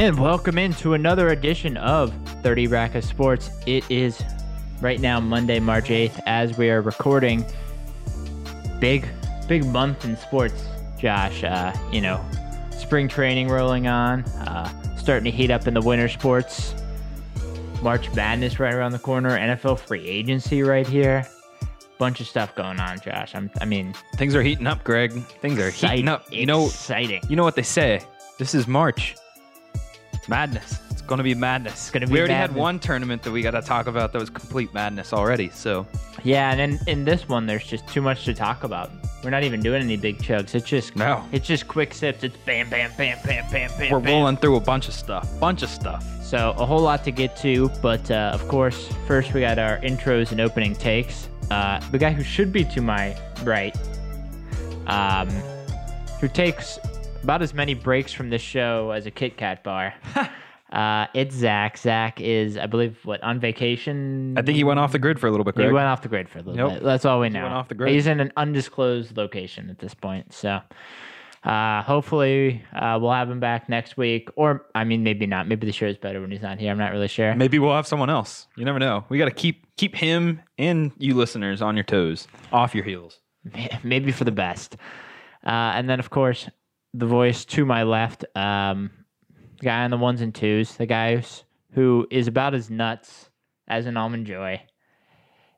And welcome into another edition of 30 Rack of Sports. It is right now Monday, March 8th, as we are recording. Big, big month in sports, Josh. Uh, you know, spring training rolling on, uh, starting to heat up in the winter sports. March Madness right around the corner, NFL free agency right here. Bunch of stuff going on, Josh. I'm, I mean, Things are heating up, Greg. Things are heating up. You know, exciting. you know what they say. This is March. Madness. It's gonna be madness. gonna be we already madness. had one tournament that we got to talk about that was complete madness already. So Yeah, and in, in this one, there's just too much to talk about. We're not even doing any big chugs. It's just No. It's just quick sips. It's bam, bam, bam, bam, bam, bam. we're rolling through a bunch of stuff. Bunch of stuff. So a whole lot to get to, but uh, of course, first we got our intros and opening takes. Uh, the guy who should be to my right, um, who takes about as many breaks from this show as a Kit Kat bar. uh, it's Zach. Zach is, I believe, what on vacation. I think he went off the grid for a little bit, He went off the grid for a little bit. That's all we know. went off the grid. He's in an undisclosed location at this point. So uh, hopefully uh, we'll have him back next week. Or, I mean, maybe not. Maybe the show is better when he's not here. I'm not really sure. Maybe we'll have someone else. You never know. We got to keep keep him and you listeners on your toes, off your heels. Maybe for the best. Uh, and then, of course, the voice to my left, um, the guy on the ones and twos, the guy who's, who is about as nuts as an almond joy.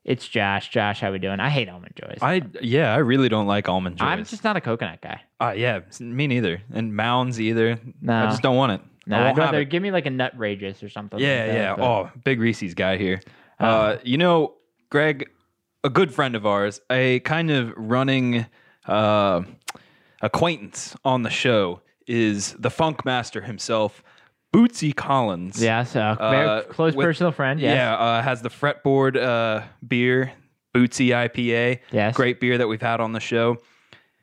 It's Josh. Josh, how we doing? I hate almond joys. I yeah, I really don't like almond joys. I'm just not a coconut guy. uh, yeah, me neither. And mounds either. No. I just don't want it. No, I'd rather give me like a Nutrageous or something. Yeah, like that, yeah. but- Oh, big Reese's guy here. Uh, you know, Greg, a good friend of ours, a kind of running uh, acquaintance on the show is the funk master himself, Bootsy Collins. yeah. So very Uh, close with- personal friend. Yes. Yeah, uh, has the fretboard uh, beer, Bootsy IPA. Yes. Great beer that we've had on the show.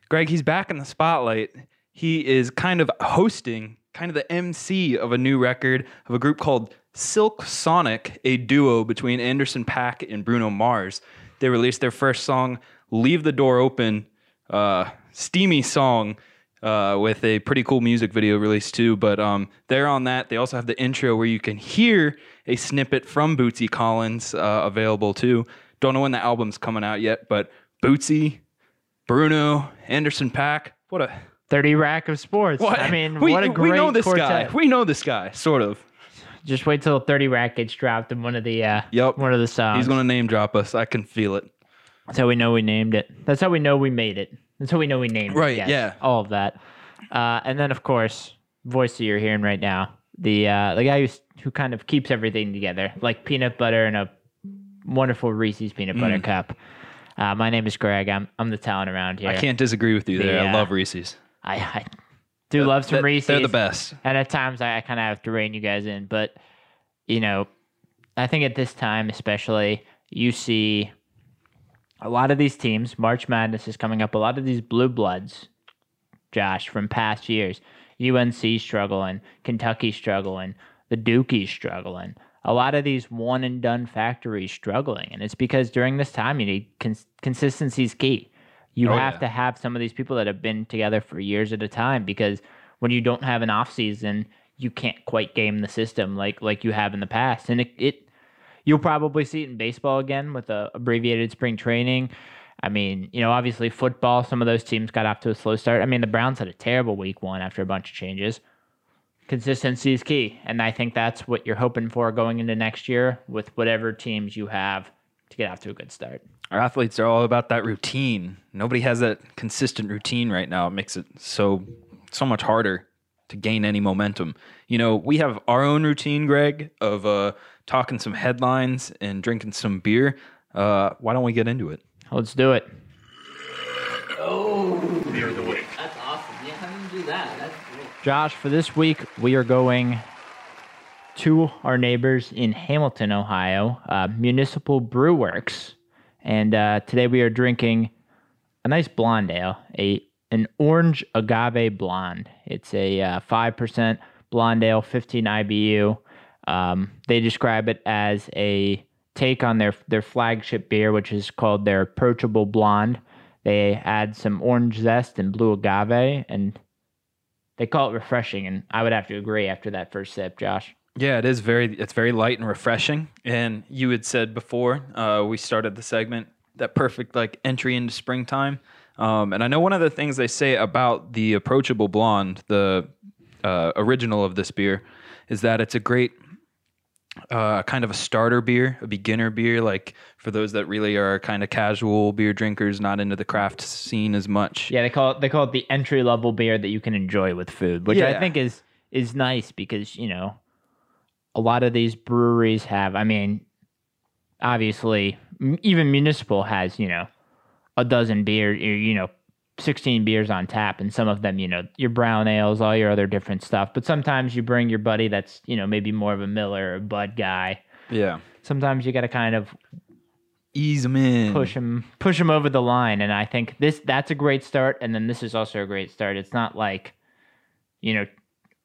Greg, he's back in the spotlight. He is kind of hosting, kind of the MC of a new record of a group called Silk Sonic, a duo between Anderson Paak and Bruno Mars. They released their first song, Leave the Door Open, uh, steamy song uh, with a pretty cool music video released too. But um, they're on that. They also have the intro where you can hear a snippet from Bootsy Collins uh, available too. Don't know when the album's coming out yet, but Bootsy, Bruno, Anderson Paak, what a Thirty rack of sports. what I mean, we, what a great we know this quartet. guy. We know this guy, sort of. Just wait till thirty rack gets dropped in one of the uh, Yep. one of the songs. He's gonna name drop us. I can feel it. That's how we know we named it. That's how we know we made it. That's how we know we named it. Right, yeah. All of that. Uh, and then, of course, voice that you're hearing right now, the uh, the guy who's, who kind of keeps everything together, like peanut butter in a wonderful Reese's peanut Mm. butter cup. Uh, my name is Greg. I'm I'm the talent around here. I can't disagree with you there. I love Reese's. I, I do love some Reese's. They're the best. And at times I, I kind of have to rein you guys in. But, you know, I think at this time, especially, you see a lot of these teams. March Madness is coming up. A lot of these blue bloods, Josh, from past years. UNC struggling, Kentucky struggling, the Dukies struggling. A lot of these one and done factories struggling. And it's because during this time, you need cons- consistency is key. You Oh, have yeah. to have some of these people that have been together for years at a time because when you don't have an off season, you can't quite game the system like like you have in the past. And it, it you'll probably see it in baseball again with a abbreviated spring training. I mean, you know, obviously football, some of those teams got off to a slow start. I mean, the Browns had a terrible week one after a bunch of changes. Consistency is key. And I think that's what you're hoping for going into next year with whatever teams you have to get off to a good start. Our athletes are all about that routine. Nobody has that consistent routine right now. It makes it so so much harder to gain any momentum. You know, we have our own routine, Greg, of uh, talking some headlines and drinking some beer. Uh, why don't we get into it? Let's do it. Oh, beer of the week. That's awesome. Yeah, how do you do that? That's great. Josh, for this week, we are going to our neighbors in Hamilton, Ohio, uh, Municipal Brew Works. And uh, today we are drinking a nice blonde ale, a an orange agave blonde. It's a uh, 5% blonde ale, 15 IBU. Um, they describe it as a take on their their flagship beer, which is called their approachable blonde. They add some orange zest and blue agave, and they call it refreshing, and I would have to agree after that first sip, Josh. Yeah, it is very. It's very light and refreshing. And you had said before uh, we started the segment that perfect like entry into springtime. Um, and I know one of the things they say about the approachable blonde, the uh, original of this beer, is that it's a great uh, kind of a starter beer, a beginner beer, like for those that really are kind of casual beer drinkers, not into the craft scene as much. Yeah, they call it they call it the entry level beer that you can enjoy with food, which I think is is nice because you know a lot of these breweries have. I mean, obviously, even municipal has you know a dozen beer, you you know, sixteen beers on tap, and some of them you know your brown ales, all your other different stuff. But sometimes you bring your buddy that's you know maybe more of a Miller or Bud guy. Yeah, Sometimes you got to kind of ease them in. push them push them over the line and i think this that's a great start and then this is also a great start it's not like you know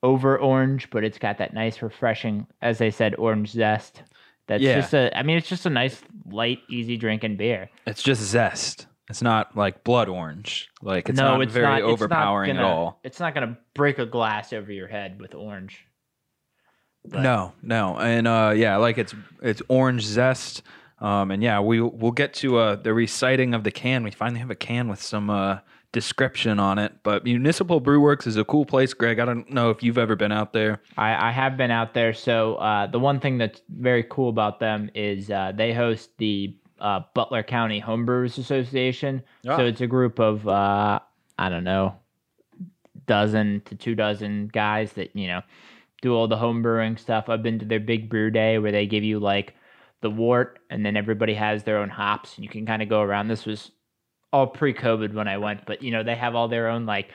over orange but it's got that nice refreshing as they said orange zest that's Yeah. just a i mean it's just a nice light easy drinking beer It's just zest. It's not like blood orange. Like it's no not it's very not it's not overpowering gonna- at all. it's not gonna break a glass over your head with orange But- No, no, and uh, yeah, like it's it's orange zest, um, and yeah, we we'll get to uh, the reciting of the can. We finally have a can with some uh, description on it. But Municipal Brew Works is a cool place, Greg. I don't know if you've ever been out there. I, I have been out there. So uh, the one thing that's very cool about them is uh, they host the uh, Butler County Homebrewers Association. Ah. So it's a group of uh, I don't know, dozen to two dozen guys that you know do all the homebrewing stuff. I've been to their big brew day where they give you like the wort, and then everybody has their own hops, and you can kind of go around. This was all pre-COVID when I went, but you know they have all their own like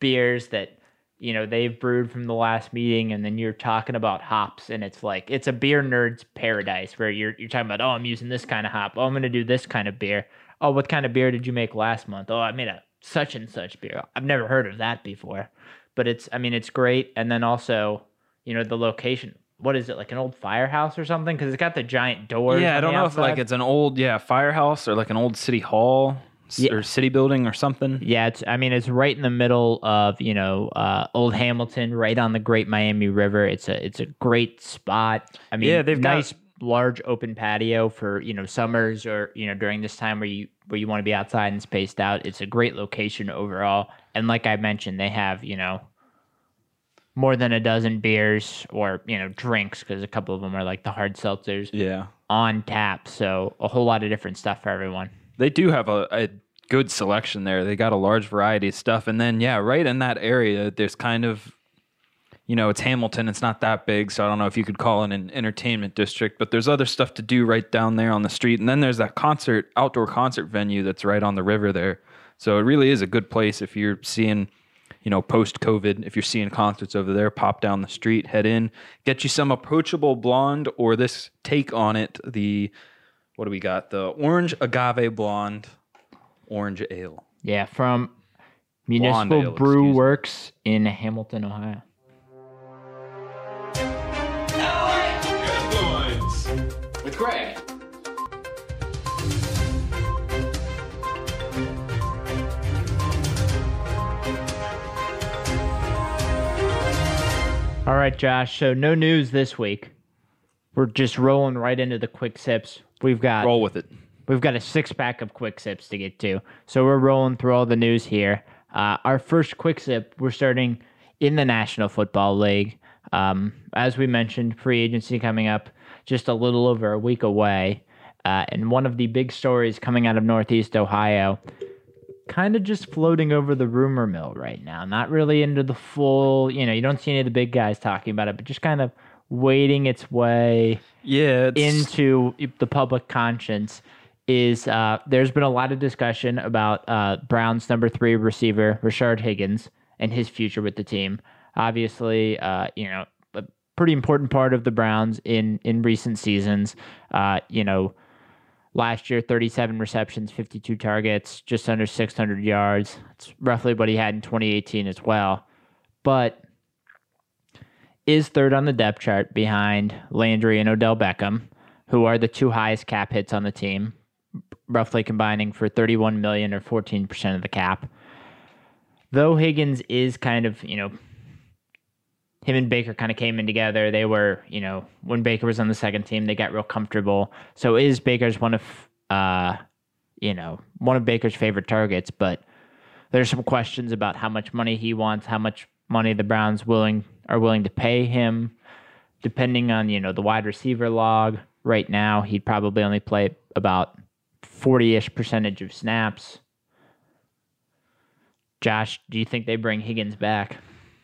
beers that you know they've brewed from the last meeting and then you're talking about hops and it's like it's a beer nerd's paradise where you're you're talking about oh I'm using this kind of hop. Oh I'm gonna do this kind of beer. Oh what kind of beer did you make last month? Oh I made a such and such beer. I've never heard of that before. But it's I mean it's great. And then also you know the location what is it like an old firehouse or something? Because it's got the giant doors yeah, I don't know if like it's an old yeah firehouse or like an old city hall Yeah. or city building or something. Yeah, it's. I mean, it's right in the middle of you know uh, Old Hamilton, right on the Great Miami River. It's a it's a great spot. I mean, Yeah, they've got- nice large open patio for you know summers or you know during this time where you where you want to be outside and spaced out. It's a great location overall, and like I mentioned, they have you know more than a dozen beers or you know drinks because a couple of them are like the hard seltzers Yeah, on tap. So a whole lot of different stuff for everyone. They do have a, a good selection there. They got a large variety of stuff, and then yeah, right in that area, there's kind of, you know, it's Hamilton. It's not that big, so I don't know if you could call it an entertainment district, but there's other stuff to do right down there on the street, and then there's that concert, outdoor concert venue that's right on the river there. So it really is a good place if you're seeing. You know, post COVID, if you're seeing concerts over there, pop down the street, head in, get you some approachable blonde or this take on it, the what do we got? The orange agave blonde orange ale. Yeah, from Municipal Ale, Brew excuse me. Works in Hamilton, Ohio. Headlines with Greg. All right, Josh. So no news this week. We're just rolling right into the quick sips. We've got Roll with it. we've got a six pack of quick sips to get to. So we're rolling through all the news here. Uh, our first quick sip, we're starting in the National Football League. Um, as we mentioned, free agency coming up just a little over a week away. Uh, and one of the big stories coming out of Northeast Ohio, kind of just floating over the rumor mill right now. Not really into the full, you know, you don't see any of the big guys talking about it, but just kind of wading its way Yeah, it's, into the public conscience is uh, there's been a lot of discussion about uh, Brown's number three receiver, Rashard Higgins, and his future with the team. Obviously, uh, you know, a pretty important part of the Browns in in recent seasons. Uh, you know, last year 37 receptions, 52 targets, just under 600 yards. It's roughly what he had in 2018 as well. But is third on the depth chart behind Landry and Odell Beckham, who are the two highest cap hits on the team, roughly combining for 31 million or 14% of the cap. Though Higgins is kind of, you know, him and Baker kind of came in together. They were, you know, when Baker was on the second team, they got real comfortable. So is Baker's one of, uh, you know, one of Baker's favorite targets, but there's some questions about how much money he wants, how much money the Browns willing are willing to pay him, depending on you know the wide receiver log. Right now, he'd probably only play about forty-ish percentage of snaps. Josh, do you think they bring Higgins back?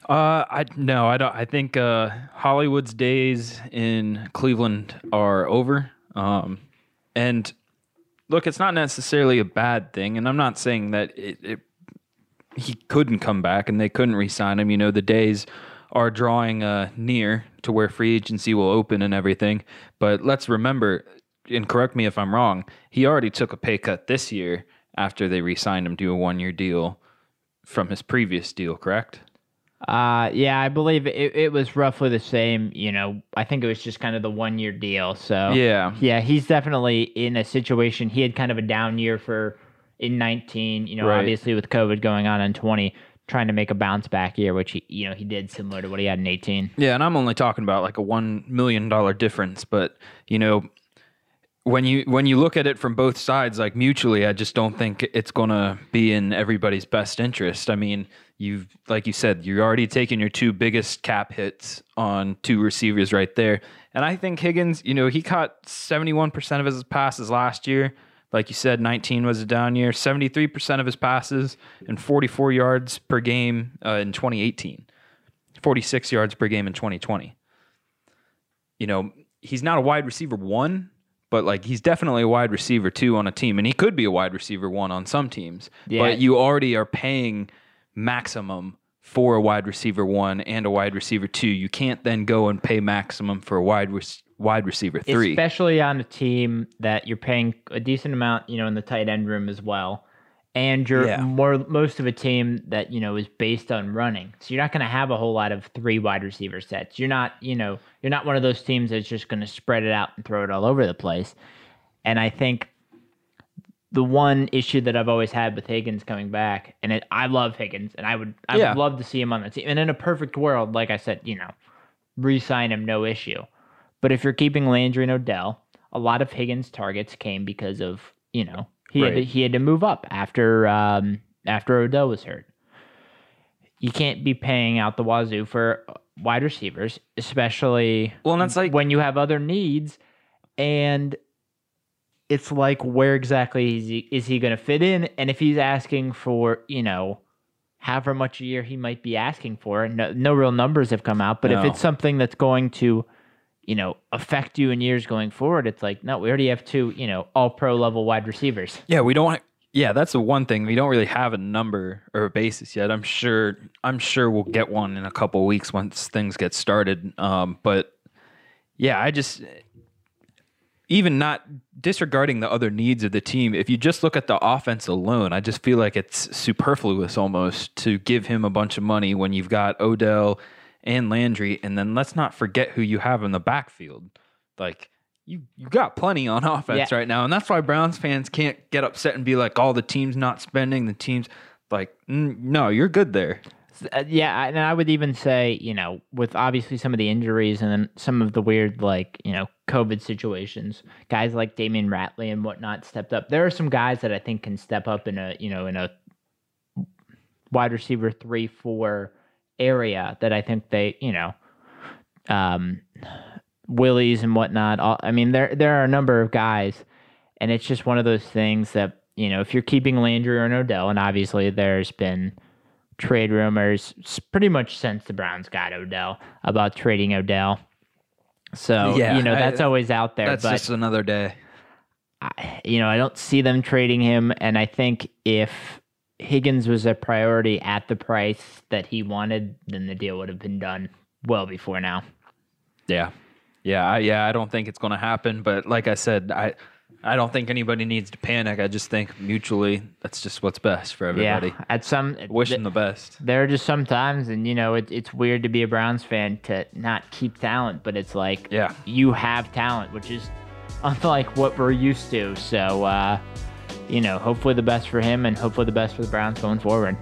Uh, I no, I don't. I think uh, Hollywood's days in Cleveland are over. Um, and look, it's not necessarily a bad thing, and I'm not saying that it, it he couldn't come back and they couldn't re-sign him. You know, the days are drawing uh, near to where free agency will open and everything. But let's remember, and correct me if I'm wrong, he already took a pay cut this year after they re-signed him to a one-year deal from his previous deal. Correct? Uh, yeah, I believe it, it was roughly the same. You know, I think it was just kind of the one year deal. So Yeah. yeah, he's definitely in a situation. He had kind of a down year for in 19. You know, Right. obviously with COVID going on in 20, trying to make a bounce back year, which he you know he did similar to what he had in 18. Yeah, and I'm only talking about like a one million dollar difference, but you know, when you when you look at it from both sides, like mutually, I just don't think it's gonna be in everybody's best interest. I mean, you've like you said, you're already taking your two biggest cap hits on two receivers right there, and I think Higgins, you know, he caught 71 percent of his passes last year. Like you said, 19 was a down year. 73% of his passes and 44 yards per game uh, in 2018. 46 yards per game in 2020. You know, he's not a wide receiver one, but like he's definitely a wide receiver two on a team, and he could be a wide receiver one on some teams. Yeah. But you already are paying maximum for a wide receiver one and a wide receiver two. You can't then go and pay maximum for a wide rec- wide receiver three. especially on a team that you're paying a decent amount, you know, in the tight end room as well. And you're Yeah. more most of a team that, you know, is based on running. So you're not going to have a whole lot of three wide receiver sets. You're not, you know, you're not one of those teams that's just going to spread it out and throw it all over the place. And I think the one issue that I've always had with Higgins coming back, and it, I love Higgins, and I would I Yeah. would love to see him on the team. And in a perfect world, like I said, you know, re-sign him, no issue. But if you're keeping Landry and Odell, a lot of Higgins' targets came because of you know he had to, he had to move up after um, after Odell was hurt. You can't be paying out the wazoo for wide receivers, especially Well, and that's like when you have other needs, and it's like where exactly is he, is he going to fit in? And if he's asking for you know however much a year he might be asking for, no, no real numbers have come out, but if it's something that's going to you know affect you in years going forward, it's like no, we already have two you know all pro level wide receivers. Yeah, we don't. Yeah, that's the one thing we don't really have a number or a basis yet. I'm sure. I'm sure we'll get one in a couple weeks once things get started. Um, but yeah, I just even not disregarding the other needs of the team. If you just look at the offense alone, I just feel like it's superfluous almost to give him a bunch of money when you've got Odell and Landry, and then let's not forget who you have in the backfield. Like you, you got plenty on offense Yeah. right now, and that's why Browns fans can't get upset and be like, "Oh, the team's not spending." The team's like, "No, you're good there." Uh, yeah, and I would even say, you know, with obviously some of the injuries and then some of the weird, like, you know, COVID situations, guys like Damion Ratley and whatnot stepped up. There are some guys that I think can step up in a, you know, in a wide receiver three, four area that I think they, you know, um, Willies and whatnot. All, I mean, there there are a number of guys, and it's just one of those things that you know, if you're keeping Landry or an Odell, and obviously there's been trade rumors pretty much since the Browns got Odell about trading Odell. So Yeah, you know I- that's always out there, That's just another day. I, you know I don't see them trading him, and I think if Higgins was a priority at the price that he wanted, then the deal would have been done well before now. Yeah, yeah, I, yeah. I don't think it's going to happen. But like I said, I I don't think anybody needs to panic. I just think mutually that's just what's best for everybody. Yeah, at some Wishing the best. there are just some times, and you know, it, it's weird to be a Browns fan to not keep talent, but it's like, Yeah. you have talent, which is unlike what we're used to. So, uh, you know, hopefully the best for him and hopefully the best for the Browns going forward.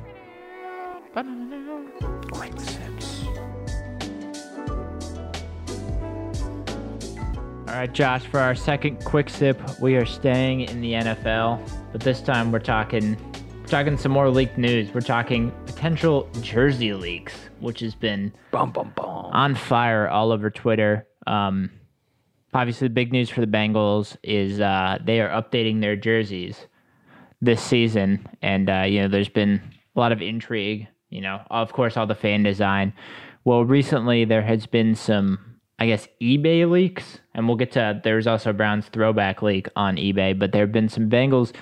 All right, Josh, for our second quick sip, we are staying in the NFL, but this time we're talking we're talking some more leaked news. We're talking potential jersey leaks, which has been bum, bum, bum. on fire all over Twitter. Um, obviously, the big news for the Bengals is uh, they are updating their jerseys this season, and uh, you know there's been a lot of intrigue. You know, of course, all the fan design. Well, recently there has been some, I guess, eBay leaks, and we'll get to. There's also Browns throwback leak on eBay, but there have been some Bengals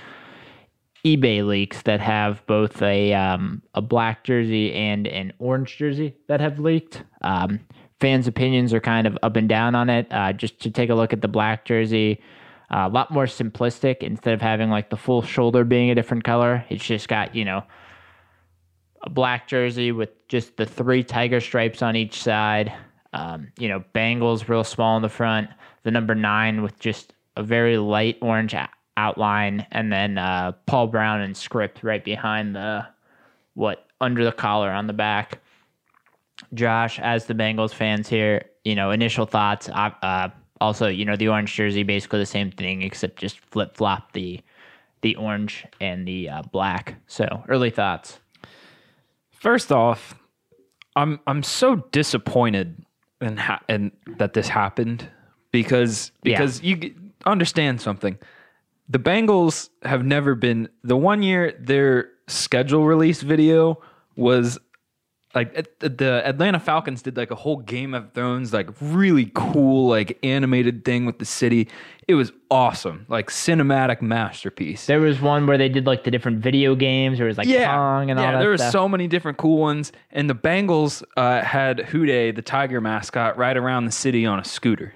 eBay leaks that have both a um, a black jersey and an orange jersey that have leaked. Um, fans' opinions are kind of up and down on it. Uh, just to take a look at the black jersey, a lot more simplistic. Instead of having like the full shoulder being a different color, it's just got you know a black jersey with just the three tiger stripes on each side. Um, you know, Bengals real small in the front. The number nine with just a very light orange outline, and then uh, Paul Brown and script right behind the what under the collar on the back. Josh, as the Bengals fans here, you know, initial thoughts. Uh, also, you know, the orange jersey, basically the same thing, except just flip flop the the orange and the uh, black. So, early thoughts. First off, I'm I'm so disappointed in ha- in that this happened because Yeah. because you understand something. The Bengals have never been the one year their schedule release video was like the Atlanta Falcons did like a whole Game of Thrones like really cool like animated thing with the city. It was awesome, like cinematic masterpiece. There was one where they did like the different video games. There was like Pong and all yeah, that there were so many different cool ones. And the Bengals uh, had Who Dey, the tiger mascot, ride around the city on a scooter.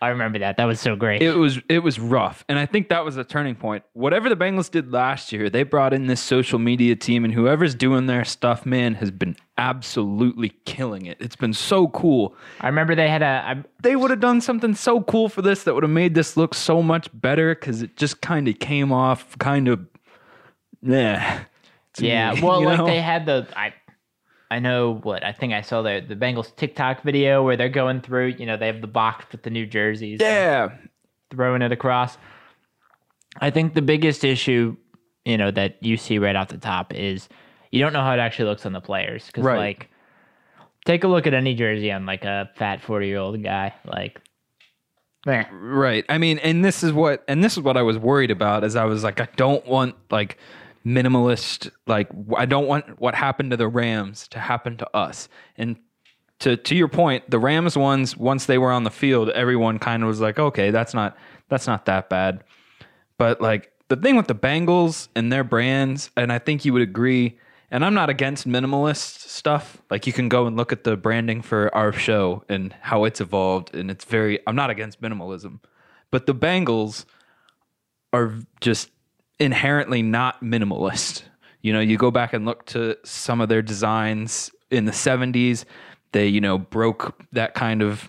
I remember that. That was so great. It was it was rough, and I think that was a turning point. Whatever the Bengals did last year, they brought in this social media team, and whoever's doing their stuff, man, has been absolutely killing it. It's been so cool. I remember they had a. I, They would have done something so cool for this that would have made this look so much better because it just kind of came off kind of, yeah. yeah, well, like know? they had the. I, I know what I think I saw the the Bengals TikTok video where they're going through. You know, they have the box with the new jerseys. yeah. throwing it across. I think the biggest issue, you know, that you see right off the top is you don't know how it actually looks on the players because, Right. like, take a look at any jersey on like a fat forty year old guy, like, meh. Right. I mean, and this is what and this is what I was worried about as I was like I don't want like minimalist like I don't want what happened to the Rams to happen to us. And to to your point, the Rams ones once they were on the field, everyone kind of was like, "Okay, that's not that's not that bad." But like the thing with the Bengals and their brands, and I think you would agree, and I'm not against minimalist stuff. Like you can go and look at the branding for our show and how it's evolved, and it's very. I'm not against minimalism, but the Bengals are just inherently not minimalist. You know, you go back and look to some of their designs in the 70s, they, you know, broke that kind of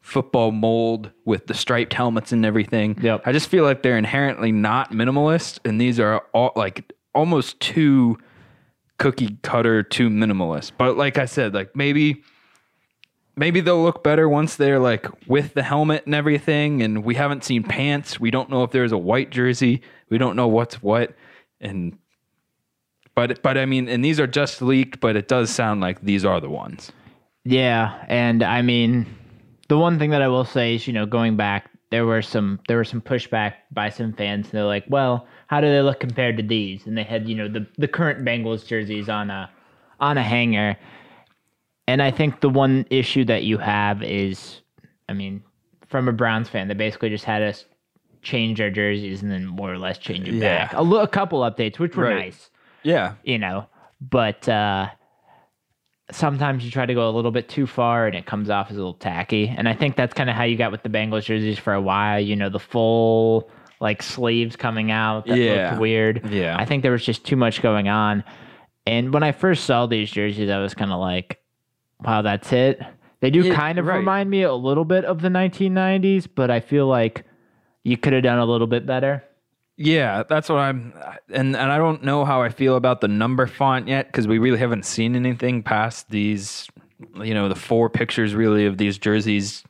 football mold with the striped helmets and everything. Yep. I just feel like they're inherently not minimalist and these are all like almost too cookie cutter, too minimalist. But like I said, like maybe maybe they'll look better once they're like with the helmet and everything and we haven't seen pants we don't know if there's a white jersey we don't know what's what and but but i mean and these are just leaked but it does sound like these are the ones Yeah, and I mean, the one thing that I will say is, you know, going back, there were some there were some pushback by some fans. And they're like, "Well, how do they look compared to these?" And they had, you know, the the current Bengals jerseys on a on a hanger. And I think the one issue that you have is, I mean, from a Browns fan, they basically just had us change our jerseys and then more or less change it Yeah. back. A, couple updates, which were Right. nice yeah you know but uh sometimes you try to go a little bit too far and it comes off as a little tacky and i think that's kind of how you got with the bengals jerseys for a while you know the full like sleeves coming out that Yeah. looked weird Yeah. i think there was just too much going on and when i first saw these jerseys i was kind of like wow that's it they do Yeah, kind of right. remind me a little bit of the 1990s but i feel like you could have done a little bit better yeah that's what i'm and and i don't know how i feel about the number font yet because we really haven't seen anything past these you know the four pictures really of these jerseys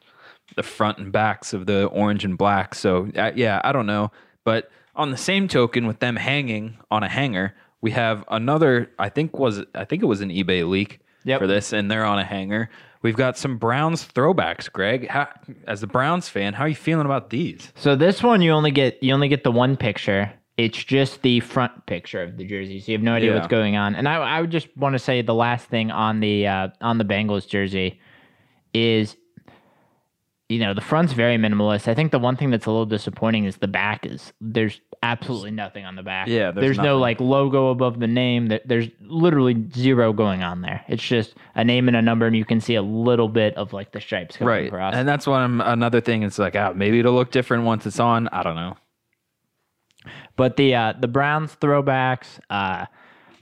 the front and backs of the orange and black. So uh, yeah, I don't know. But on the same token, with them hanging on a hanger, we have another. I think was I think it was an eBay leak Yep. for this, and they're on a hanger. We've got some Browns throwbacks, Greg. How, as a Browns fan, how are you feeling about these? So this one you only get you only get the one picture. It's just the front picture of the jersey, so you have no idea Yeah. what's going on. And I, I would just want to say the last thing on the uh, on the Bengals jersey is, you know, the front's very minimalist. I think the one thing that's a little disappointing is the back is there's absolutely nothing on the back. Yeah, there's there's, no like logo above the name. There- There's literally zero going on there. It's just a name and a number, and you can see a little bit of like the stripes coming Right, across. and that's one another thing. It's like, ah, maybe it'll look different once it's on. I don't know. But the uh, the Browns throwbacks, uh,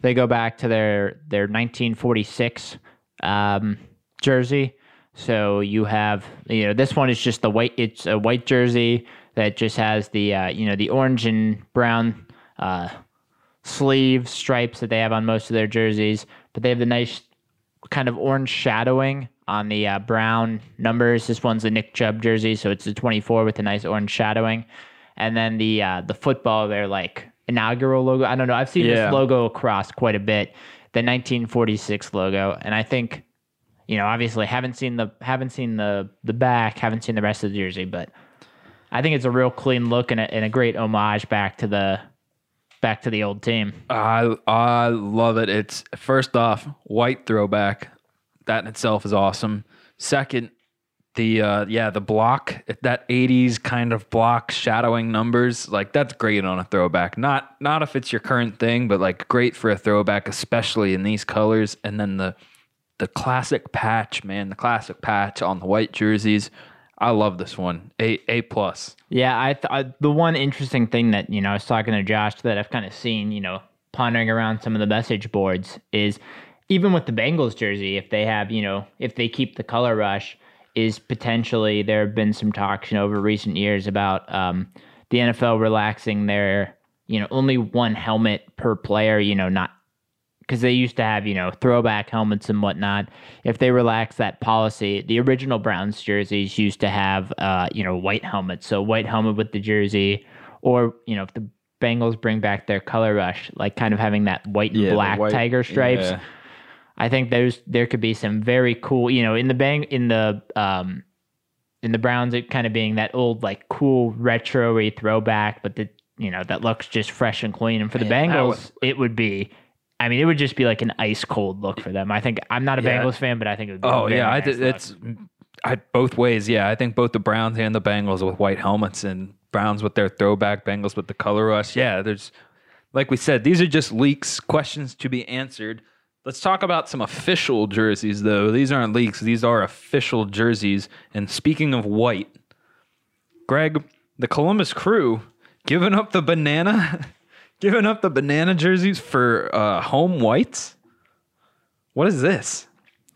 they go back to their their 1946 um, jersey. So you have you know this one is just the white. It's a white jersey that just has the uh, you know the orange and brown uh, sleeve stripes that they have on most of their jerseys. But they have the nice kind of orange shadowing on the uh, brown numbers. This one's a Nick Chubb jersey, so it's a 24 with a nice orange shadowing. And then the uh, the football, their like inaugural logo. I don't know. I've seen Yeah. this logo across quite a bit. The 1946 logo, and I think, you know, obviously haven't seen the haven't seen the the back, haven't seen the rest of the jersey, but I think it's a real clean look and a, and a great homage back to the back to the old team. I I love it. It's first off white throwback. That in itself is awesome. Second, the uh, yeah the block that '80s kind of block shadowing numbers like that's great on a throwback. Not not if it's your current thing, but like great for a throwback, especially in these colors. And then the the classic patch, man, the classic patch on the white jerseys. I love this one. A A plus. Yeah, I, th- I the one interesting thing that you know I was talking to Josh that I've kind of seen, you know, pondering around some of the message boards is even with the Bengals jersey, if they have, you know, if they keep the color rush, is potentially there have been some talks, you know, over recent years about um, the NFL relaxing their, you know, only one helmet per player, you know, not because they used to have you know throwback helmets and whatnot. If they relax that policy, the original Browns jerseys used to have uh, you know white helmets, so white helmet with the jersey, or you know if the Bengals bring back their color rush, like kind of having that white and Yeah, black white- tiger stripes. yeah. I think there's there could be some very cool, you know, in the bang in the um in the Browns it kind of being that old like cool retro-y throwback, but the you know that looks just fresh and clean. And for the Man, that Bengals, was- it would be. I mean, it would just be like an ice cold look for them. I think I'm not a Yeah. Bengals fan, but I think it would. Be Oh yeah, I nice did, it's I both ways. Yeah, I think both the Browns and the Bengals with white helmets and Browns with their throwback, Bengals with the color rush. Yeah, there's like we said, these are just leaks, questions to be answered. Let's talk about some official jerseys though. These aren't leaks; these are official jerseys. And speaking of white, Greg, the Columbus Crew giving up the banana, giving up the banana jerseys for uh, home whites. What is this?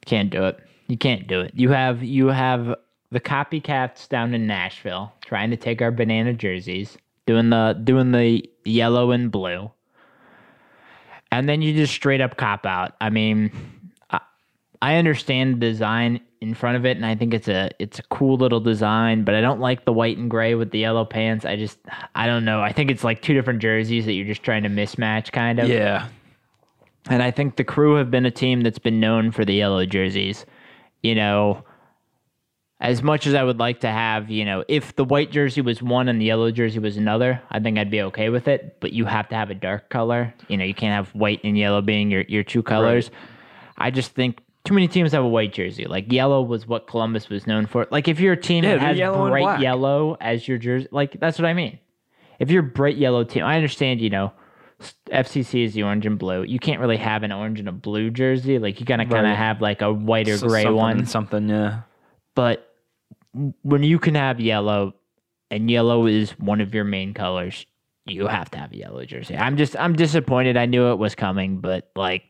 Can't do it. You can't do it. You have you have the copycats down in Nashville trying to take our banana jerseys, doing the doing the yellow and blue. And then you just straight up cop out. I mean, I, I understand design in front of it and I think it's a it's a cool little design, but I don't like the white and gray with the yellow pants. I just I don't know. I think it's like two different jerseys that you're just trying to mismatch kind of. Yeah, And I think the crew have been a team that's been known for the yellow jerseys. You know, as much as I would like to have, you know, if the white jersey was one and the yellow jersey was another, I think I'd be okay with it. But you have to have a dark color. You know, you can't have white and yellow being your, your two colors. I just think too many teams have a white jersey. Like yellow was what Columbus was known for. Like if you're a team Yeah, that has yellow bright yellow as your jersey, like that's what I mean. If you're a bright yellow team, I understand, you know, FCC is the orange and blue. You can't really have an orange and a blue jersey. Like you gotta kind Right. of have like a white or So gray something- one. Something, yeah. But when you can have yellow, and yellow is one of your main colors, you have to have a yellow jersey. I'm just I'm disappointed. I knew it was coming, but like,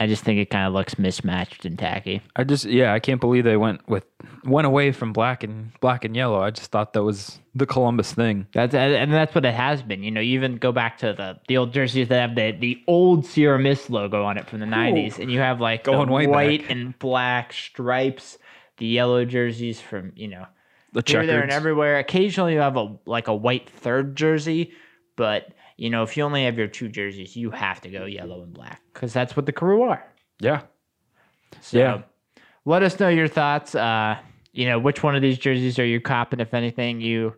I just think it kind of looks mismatched and tacky. I just, yeah, I can't believe they went with went away from black and black and yellow. I just thought that was the Columbus thing. That's and that's what it has been. You know, you even go back to the the old jerseys that have the the old Sierra Mist logo on it from the '90s, and you have like Going the white back. and black stripes. the yellow jerseys from you know The here, there, and everywhere. Occasionally, you have a like a white third jersey, but you know if you only have your two jerseys, you have to go yellow and black because that's what the crew are. Yeah. So, Yeah. let us know your thoughts. Uh, you know, which one of these jerseys are you copping? If anything, you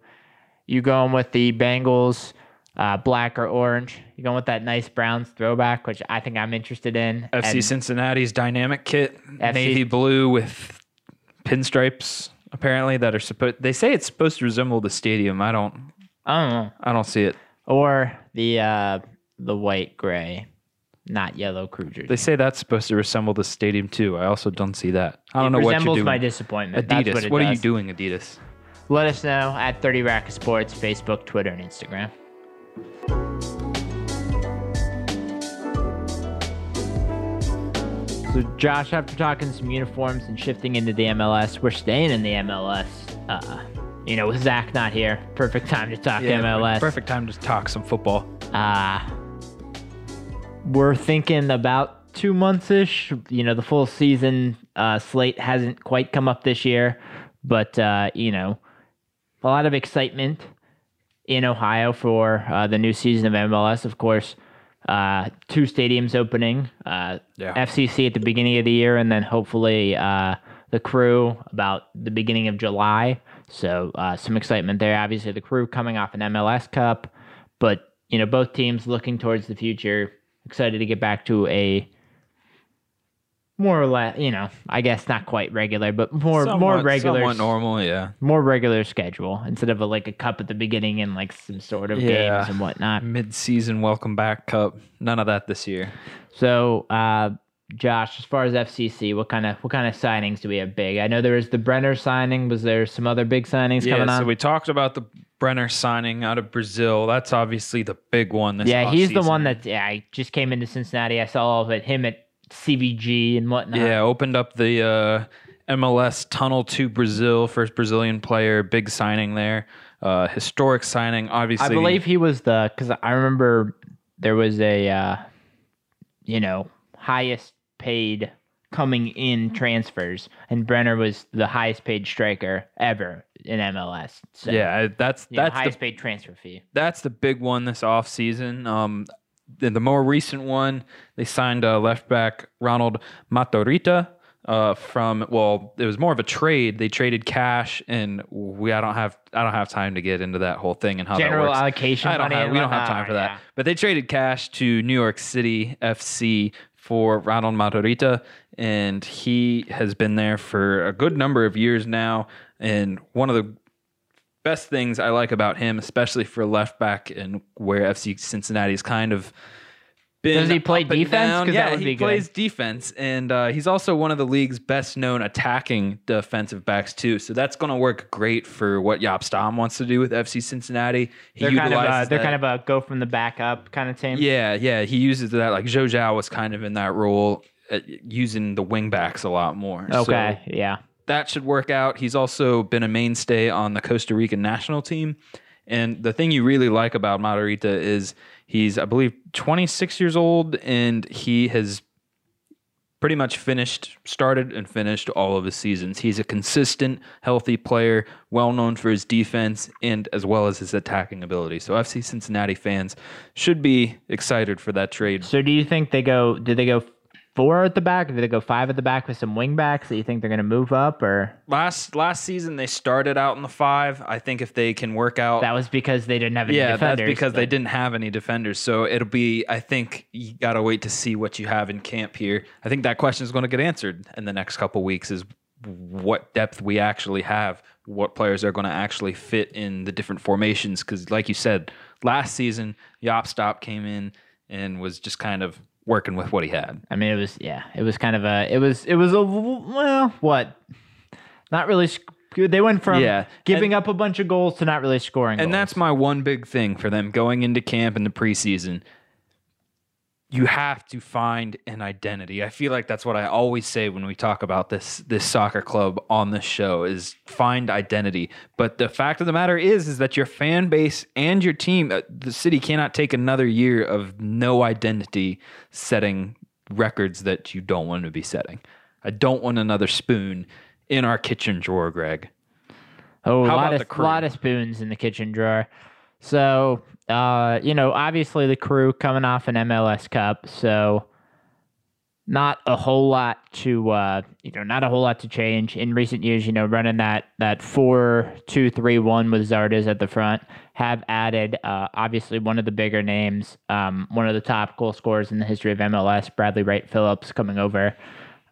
you going with the Bengals, uh, black or orange? You going with that nice Browns throwback, which I think I'm interested in. FC And Cincinnati's dynamic kit, FC navy blue with pinstripes. Apparently, that are supposed. They say it's supposed to resemble the stadium. I don't. I don't know, I don't see it. Or the uh, the white gray, not yellow crew jersey. They say that's supposed to resemble the stadium too. I also don't see that. I don't it know what you're resembles doing. my disappointment. That's Adidas. what, are you does. doing, Adidas? Let us know at 30 Rack Sports, Facebook, Twitter, and Instagram. So, Josh, after talking some uniforms and shifting into the MLS, we're staying in the MLS. Uh, you know, with Zach not here, perfect time to talk MLS. Perfect time to talk some football. Uh, we're thinking about two months ish. You know, the full season uh, slate hasn't quite come up this year, but, uh, you know, a lot of excitement in Ohio for uh, the new season of MLS. Of course, uh, two stadiums opening. Uh, Yeah. FCC at the beginning of the year, and then hopefully uh, the crew about the beginning of July. So uh, some excitement there. Obviously, the crew coming off an MLS Cup, but you know both teams looking towards the future. Excited to get back to a more or less, you know, I guess not quite regular, but more more regular, somewhat normal. Yeah. more regular schedule instead of a, like a cup at the beginning and like some sort of Yeah. games and whatnot. Mid-season welcome back cup. None of that this year. So, uh, Josh, as far as FCC, what kind of what kind of signings do we have big? I know there was the Brenner signing. Was there some other big signings Yeah. coming on? So we talked about the Brenner signing out of Brazil. That's obviously the big one. This yeah, he's the one that yeah, I just came into Cincinnati. I saw all of it. Him at CVG and whatnot. Yeah, opened up the uh, MLS tunnel to Brazil. First Brazilian player, big signing there. Uh, historic signing, obviously. I believe he was the because I remember there was a uh, you know highest paid coming in transfers, and Brenner was the highest paid striker ever in MLS. So, Yeah, that's you know, that's the highest paid transfer fee. that's the big one this offseason. Um, the, the more recent one, they signed uh, left back Ronald Matarita uh, from. Well, it was more of a trade. They traded cash, and we I don't have I don't have time to get into that whole thing and how General that works. allocation I don't money have, we don't have time for yeah. that. But they traded cash to New York City FC for Ronald Matarita, and he has been there for a good number of years now. And one of the best things I like about him, especially for left back and where FC Cincinnati is kind of. Does he play defense? Yeah, that would he be good. plays defense, and uh, he's also one of the league's best known attacking defensive backs too. So that's going to work great for what Jaap Stam wants to do with FC Cincinnati. He They're kind of a, they're that- kind of a go from the back up kind of team. yeah, yeah. He uses that like Joe Gyau was kind of in that role, uh, using the wing backs a lot more. So Okay. yeah. that should work out. He's also been a mainstay on the Costa Rican national team. And the thing you really like about Matarita is he's, I believe, 26 years old and he has pretty much finished, started and finished all of his seasons. He's a consistent, healthy player, well known for his defense and as well as his attacking ability. So FC Cincinnati fans should be excited for that trade. So do you think they go? Did they go four at the back, do they go five at the back with some wing backs that you think they're going to move up, or Last last season they started out in the five. I think if they can work out that was because they didn't have any yeah, defenders? that's because they didn't have any defenders. So it'll be. I think you gotta wait to see what you have in camp here. I think that question is going to get answered in the next couple weeks. Is what depth we actually have, what players are going to actually fit in the different formations. Because, like you said, last season, Yop Stop came in and was just kind of working with what he had. I mean, it was yeah, it was kind of a, it was it was a well, what? Not really. sc- They went from Yeah, giving and- up a bunch of goals to not really scoring. And goals. that's my one big thing for them going into camp in the preseason. You have to find an identity. I feel like that's what I always say when we talk about this this soccer club on this show is find identity. But the fact of the matter is is that your fan base and your team, uh, the city cannot take another year of no identity setting records that you don't want to be setting. I don't want another spoon in our kitchen drawer, Greg? Oh, a lot of lot of spoons in the kitchen drawer. So, uh, you know, obviously the crew coming off an MLS Cup, so not a whole lot to uh, you know, not a whole lot to change in recent years. You know, running that that four two three one with Zardes at the front have added uh, obviously one of the bigger names, um, one of the top goal scorers in the history of MLS, Bradley Wright Phillips, coming over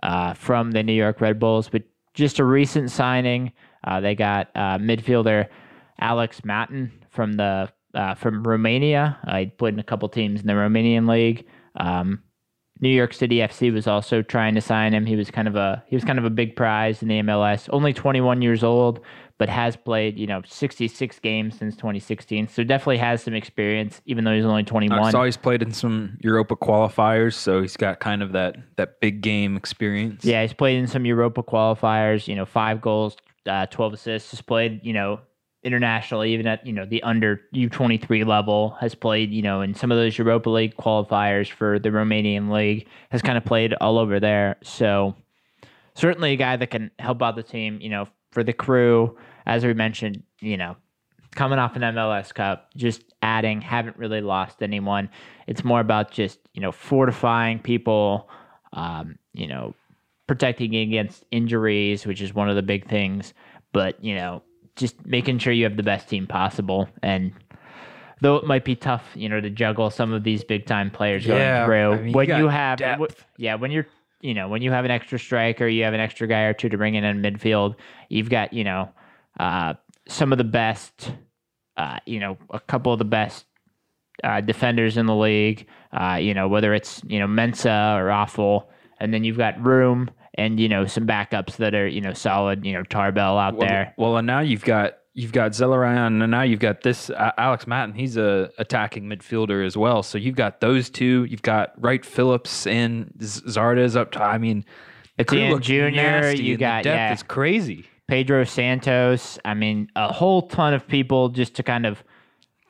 uh, from the New York Red Bulls, but just a recent signing. Uh, they got uh, midfielder Alex Matan from the uh, from Romania. I played in a couple teams in the Romanian league. Um, New York City FC was also trying to sign him. He was kind of a he was kind of a big prize in the MLS. Only 21 years old, but has played you know 66 games since 2016. So definitely has some experience, even though he's only 21. I saw he's played in some Europa qualifiers, so he's got kind of that that big game experience. Yeah, he's played in some Europa qualifiers. You know, five goals, uh, twelve assists. Just played, you know, internationally, even at you know the under U twenty three level. Has played, you know, in some of those Europa League qualifiers for the Romanian league. Has kind of played all over there. So certainly a guy that can help out the team. You know, for the crew, as we mentioned, you know. Coming off an MLS Cup, just adding, haven't really lost anyone. It's more about just, you know, fortifying people, um, you know, protecting against injuries, which is one of the big things. But you know, just making sure you have the best team possible. And though it might be tough, you know, to juggle some of these big time players Yeah, going through, I mean, you when got you have, w- yeah, when you're, you know, when you have an extra striker, you have an extra guy or two to bring in in midfield. You've got, you know, uh, some of the best, uh, you know, a couple of the best uh, defenders in the league. Uh, you know, whether it's you know Mensah or Afful, and then you've got room and you know some backups that are you know solid. You know Tarbell out Well, there. well, and now you've got you've got Zelarayan, and now you've got this uh, Alex Matan. He's a attacking midfielder as well. So you've got those two. You've got Wright Phillips and Zardes up top. I mean, crew Jr., you got- the depth yeah. is crazy. Pedro Santos. I mean, a whole ton of people just to kind of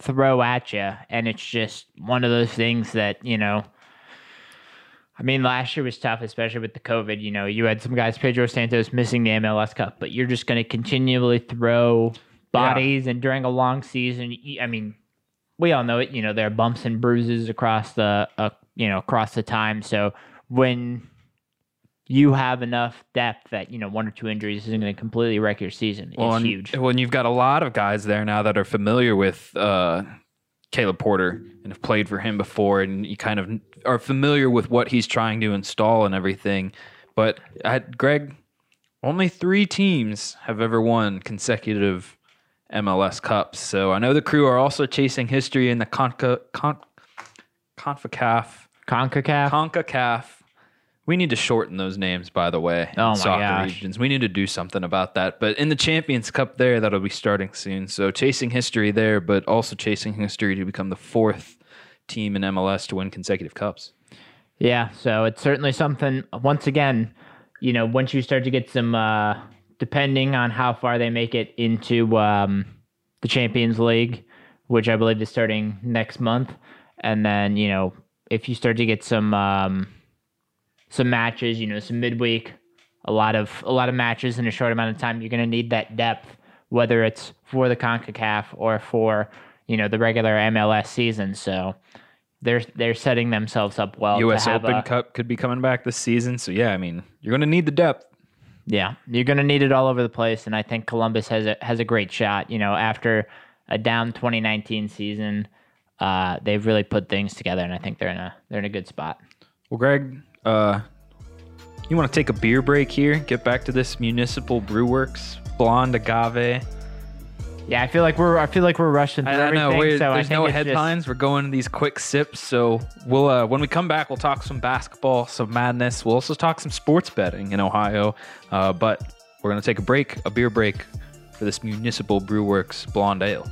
throw at you, and it's just one of those things that you know. I mean, last year was tough, especially with the COVID. You know, you had some guys, Pedro Santos, missing the MLS Cup, but you're just going to continually throw bodies, and during a long season, I mean, we all know it. You know, there are bumps and bruises across the, uh, you know, across the time. So when you have enough depth that you know one or two injuries isn't going to completely wreck your season. Well, it's and, huge. Well, and you've got a lot of guys there now that are familiar with uh, Caleb Porter and have played for him before, and you kind of are familiar with what he's trying to install and everything. But at Greg, only three teams have ever won consecutive MLS Cups. So I know the crew are also chasing history in the Conca, Con, CONCACAF. Concacaf. CONCACAF. We need to shorten those names, by the way. Oh my soccer gosh. regions. We need to do something about that. But in the Champions Cup, there that'll be starting soon. So chasing history there, but also chasing history to become the fourth team in MLS to win consecutive cups. Yeah, so it's certainly something. Once again, you know, once you start to get some, uh, depending on how far they make it into um, the Champions League, which I believe is starting next month, and then you know, if you start to get some um, some matches, you know, some midweek, a lot of a lot of matches in a short amount of time, you're going to need that depth, whether it's for the Concacaf or for you know the regular MLS season. So. They're they're setting themselves up well. U.S. Open a- Cup could be coming back this season. So yeah, I mean, you're going to need the depth. Yeah, you're going to need it all over the place, and I think Columbus has a has a great shot. You know, after a down 2019 season, uh, they've really put things together, and I think they're in a they're in a good spot. Well, Greg, uh, you want to take a beer break here? Get back to this Municipal Brew Works Blonde Agave. Yeah, I feel like we're I feel like we're rushing through I, know. we're- so I there's no it's just- headlines. We're going to these quick sips. So we'll uh, when we come back, we'll talk some basketball, some madness. We'll also talk some sports betting in Ohio. Uh, but we're gonna take a break, a beer break, for this Municipal Brew Works Blonde Ale.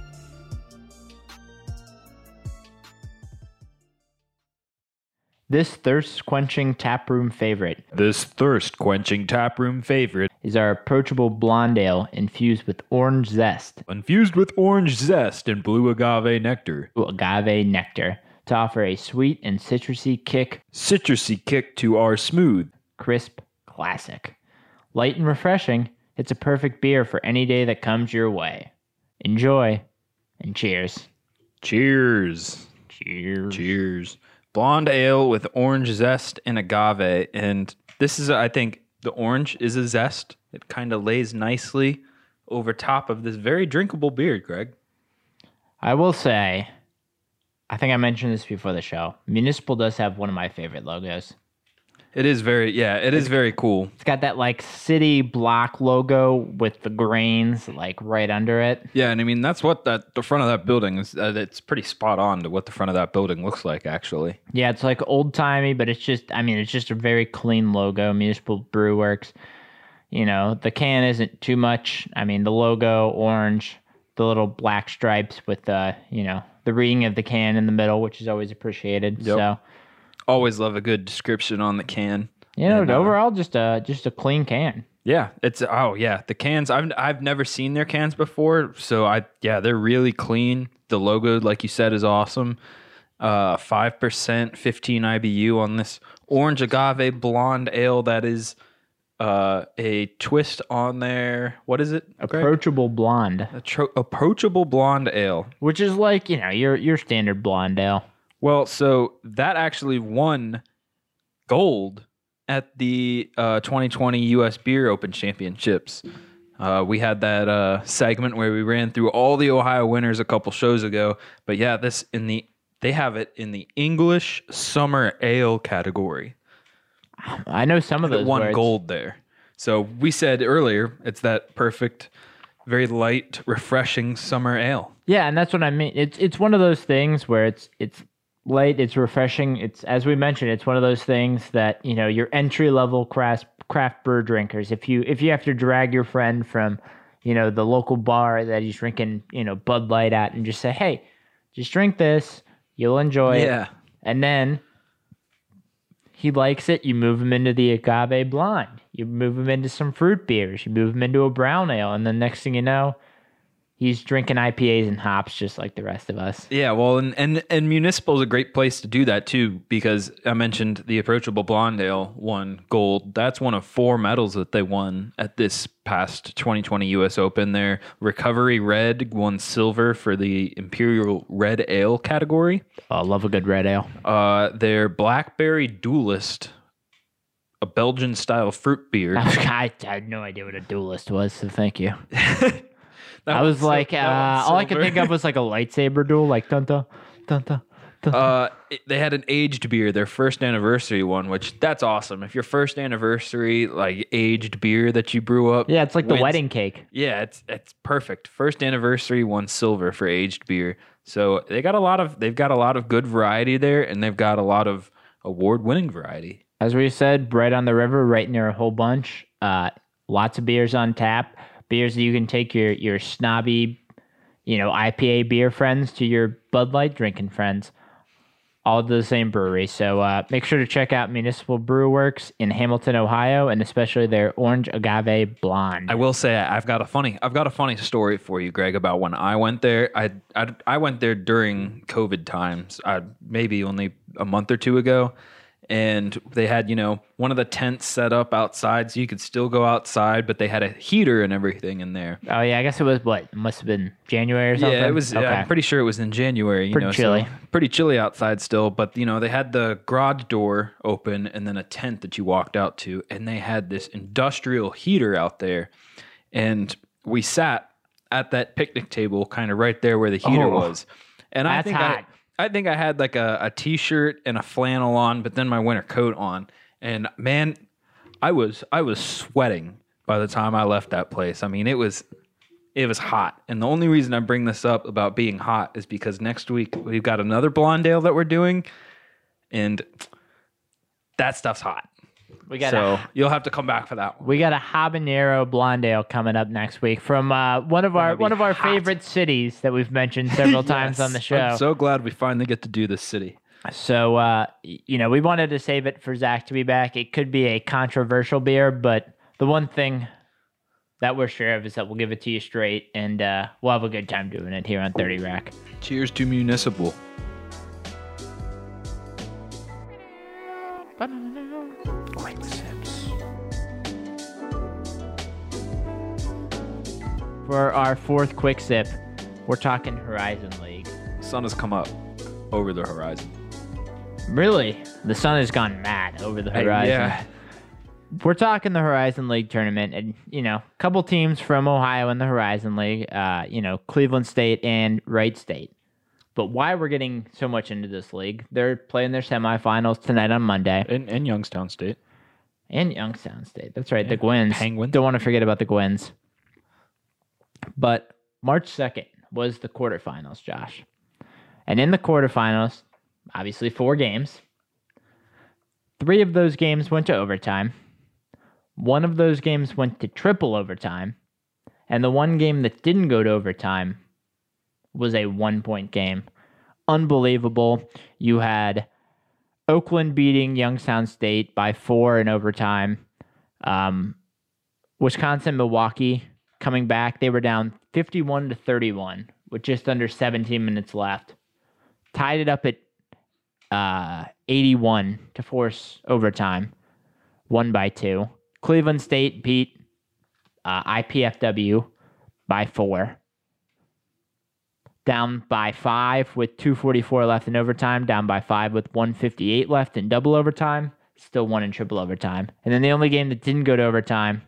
This thirst quenching taproom favorite This thirst quenching taproom favorite, is our approachable blonde ale infused with orange zest, infused with orange zest and blue agave nectar, Blue agave nectar, to offer a sweet and citrusy kick, citrusy kick to our smooth. crisp classic. Light and refreshing, It's a perfect beer for any day that comes your way. Enjoy and cheers. Cheers. Cheers. Cheers. Blonde ale with orange zest and agave. And this is, I think, the orange is a zest. It kind of lays nicely over top of this very drinkable beer, Greg. I will say, I think I mentioned this before the show. Municipal does have one of my favorite logos. It is very, yeah, it is very cool. It's got that like city block logo with the grains like right under it. Yeah, and I mean that's what that the front of that building is. Uh, it's pretty spot on to what the front of that building looks like, actually. Yeah, it's like old timey, but it's just I mean it's just a very clean logo. Municipal Brew Works. You know the can isn't too much. I mean the logo orange, the little black stripes with the you know the reading of the can in the middle, which is always appreciated. Yep. So Always love a good description on the can. Yeah, And, uh, overall just a just a clean can. Yeah, it's oh yeah, the cans. I've I've never seen their cans before, so I yeah, they're really clean. The logo, like you said, is awesome. Uh, five percent, fifteen IBU on this orange agave blonde ale. That is uh a twist on there. What is it? Greg? Approachable blonde, A tro- approachable blonde ale. which is like you know your your standard blonde ale. Well, so that actually won gold at the uh, 2020 U.S. Beer Open Championships. Uh, we had that uh, segment where we ran through all the Ohio winners a couple shows ago, but yeah, this in the they have it in the English Summer Ale category. I know some of It those won words. gold there. So we said earlier, it's that perfect, very light, refreshing summer ale. Yeah, and that's what I mean. It's it's one of those things where it's it's light, it's refreshing. It's as we mentioned, it's one of those things that you know your entry level craft craft brew drinkers. If you if you have to drag your friend from you know the local bar that he's drinking you know Bud Light at, and just say, hey, just drink this, you'll enjoy it, Yeah. and then he likes it. You move him into the agave blonde. You move him into some fruit beers. You move him into a brown ale, and then next thing you know, he's drinking IPAs and hops just like the rest of us. Yeah, well, and, and and municipal is a great place to do that too because I mentioned the approachable blonde ale won gold. That's one of four medals that they won at this past 2020 U.S. Open. Their recovery red won silver for the imperial red ale category. Oh, love a good red ale. Uh, their blackberry duelist, a Belgian style fruit beer. I, I had no idea what a duelist was, so thank you. I was like, uh, all I could think of was like a lightsaber duel, like dun dun dun dun. dun. Uh, it- they had an aged beer, their first anniversary one, which that's awesome. If your first anniversary like aged beer that you brew up, yeah, it's like the wins- wedding cake. Yeah, it's it's perfect. First anniversary won silver for aged beer. So they got a lot of they've got a lot of good variety there, and they've got a lot of award winning variety. As we said, right on the river, right near a whole bunch. Uh, lots of beers on tap. Beers that you can take your your snobby, you know, IPA beer friends to your Bud Light drinking friends. All to the same brewery. So uh, make sure to check out Municipal Brew Works in Hamilton, Ohio, and especially their Orange Agave Blonde. I will say I've got a funny I've got a funny story for you, Greg, about when I went there. I I, I went there during COVID times, uh, maybe only a month or two ago, and they had you know one of the tents set up outside, so you could still go outside, but they had a heater and everything in there. oh yeah, I guess it was what it must have been January or something. Yeah, it was. Okay. I'm pretty sure it was in January. You Pretty know, so chilly. pretty chilly outside still. But you know, they had the garage door open and then a tent that you walked out to, and they had this industrial heater out there, and we sat at that picnic table, kind of right there where the heater Oh, was. And I think. I, I think I had like a, a t-shirt and a flannel on, but then my winter coat on, and man, I was I was sweating by the time I left that place. I mean, it was it was hot. And the only reason I bring this up about being hot is because next week we've got another Blonde Ale that we're doing, and that stuff's hot. We got So a, you'll have to come back for that one. we got a habanero blonde ale coming up next week from uh, one of our one of our hot. favorite cities that we've mentioned several times on the show. I'm so glad we finally get to do this city. So, uh, you know, we wanted to save it for Zach to be back. It could be a controversial beer, but the one thing that we're sure of is that we'll give it to you straight, and uh, we'll have a good time doing it here on 30 Rack. Cheers to municipal. For our fourth quick sip, we're talking Horizon League. Sun has come up over the horizon. Really, the sun has gone mad over the horizon. Yeah. We're talking the Horizon League tournament, and you know, a couple teams from Ohio in the Horizon League. Uh, you know, Cleveland State and Wright State. But why we're getting so much into this league? They're playing their semifinals tonight on Monday, In, in Youngstown State. and Youngstown State. That's right, the Guins. Penguins. Don't want to forget about the Guins. But March second was the quarterfinals, Josh, and in the quarterfinals, obviously four games. Three of those games went to overtime. One of those games went to triple overtime. And the one game that didn't go to overtime was a one point game. Unbelievable. You had Oakland beating Youngstown State by four in overtime. Um, Wisconsin, Milwaukee coming back. They were down 51 to 31 with just under 17 minutes left. Tied it up at uh, 81 to force overtime, one by two. Cleveland State beat uh, IPFW by four. Down by five with 244 left in overtime. Down by five with 158 left in double overtime. Still one in triple overtime. And then the only game that didn't go to overtime,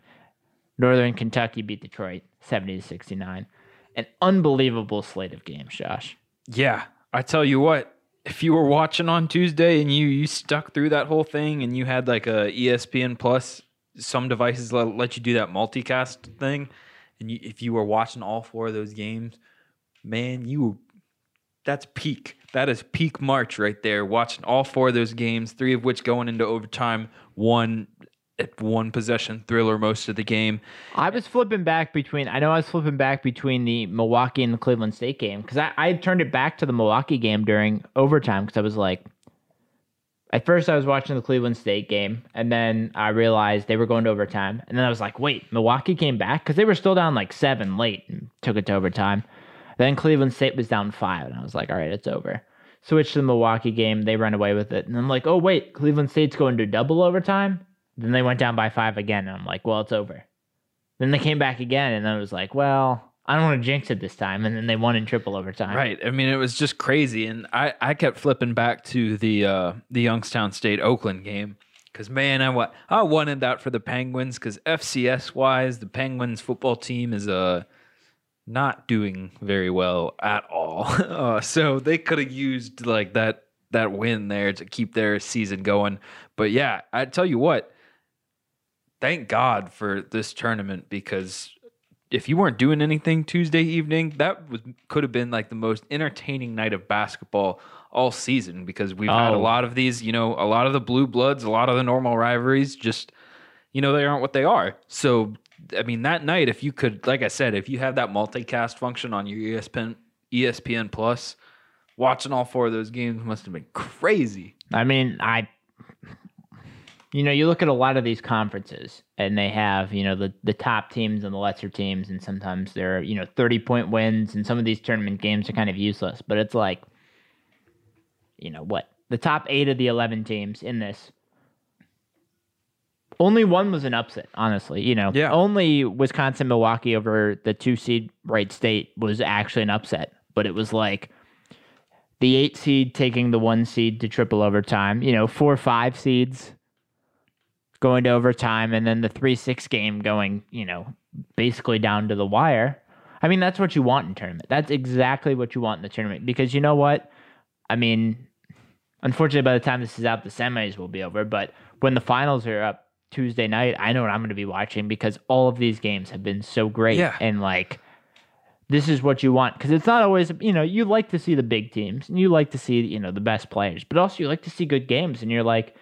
Northern Kentucky beat Detroit 70 to 69. An unbelievable slate of games, Josh. Yeah, I tell you what, if you were watching on Tuesday and you you stuck through that whole thing and you had like a ESPN Plus, some devices let, let you do that multicast thing, and you, if you were watching all four of those games, man, you that's peak. That is peak March right there. Watching all four of those games, three of which going into overtime, one one possession thriller most of the game. I was flipping back between. I know I was flipping back between the Milwaukee and the Cleveland State game because I, I turned it back to the Milwaukee game during overtime because I was like, at first I was watching the Cleveland State game and then I realized they were going to overtime and then I was like, wait, Milwaukee came back because they were still down like seven late and took it to overtime. Then Cleveland State was down five and I was like, all right, it's over. Switched to the Milwaukee game, they run away with it, and I'm like, oh wait, Cleveland State's going to double overtime. Then they went down by five again, and I'm like, well, it's over. Then they came back again, and I was like, well, I don't want to jinx it this time. And then they won in triple overtime. Right. I mean, it was just crazy, and I, I kept flipping back to the uh, the Youngstown State Oakland game because man, I wa- I wanted that for the Penguins because FCS wise, the Penguins football team is uh not doing very well at all. uh, so they could have used like that that win there to keep their season going. But yeah, I tell you what, thank God for this tournament because if you weren't doing anything Tuesday evening, that was could have been like the most entertaining night of basketball all season because we've had a Oh. lot of these, you know, a lot of the blue bloods, a lot of the normal rivalries just you know, they aren't what they are. So I mean, that night if you could like I said, if you have that multicast function on your ESPN ESPN Plus, watching all four of those games must have been crazy. I mean, I, you know, you look at a lot of these conferences, and they have, you know, the the top teams and the lesser teams, and sometimes they're, you know, thirty point wins, and some of these tournament games are kind of useless. But it's like, you know, what the top eight of the eleven teams in this. Only one was an upset, honestly. You know, Yeah. only Wisconsin, Milwaukee over the two seed Wright State was actually an upset, but it was like the eight seed taking the one seed to triple overtime. You know, four five seeds going to overtime, and then the three six game going. You know, basically down to the wire. I mean, that's what you want in tournament. That's exactly what you want in the tournament because you know what? I mean, unfortunately, by the time this is out, the semis will be over. But when the finals are up Tuesday night, I know what I'm going to be watching because all of these games have been so great. Yeah. And like, this is what you want because it's not always, you know, you like to see the big teams and you like to see, you know, the best players, but also you like to see good games. And you're like,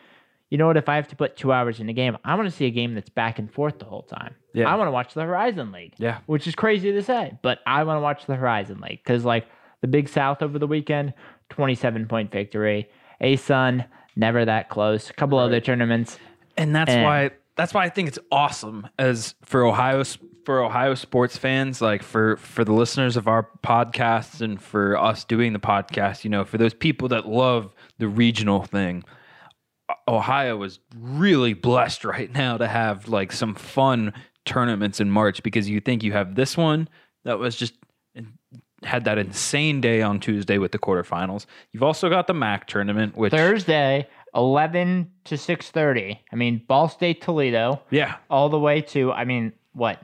you know what? If I have to put two hours in a game, I want to see a game that's back and forth the whole time. Yeah. I want to watch the Horizon League. Yeah. Which is crazy to say, but I want to watch the Horizon League because, like, the Big South over the weekend, 27 point victory. ASUN, never that close. A couple other tournaments. and that's And- why that's why I think it's awesome as for Ohio for Ohio sports fans, like for for the listeners of our podcasts and for us doing the podcast. You know, for those people that love the regional thing, Ohio is really blessed right now to have like some fun tournaments in March because you think you have this one, that was just had that insane day on Tuesday with the quarterfinals. You've also got the MAC tournament, which Thursday, eleven to six thirty. I mean, Ball State Toledo, yeah, all the way to. I mean, what?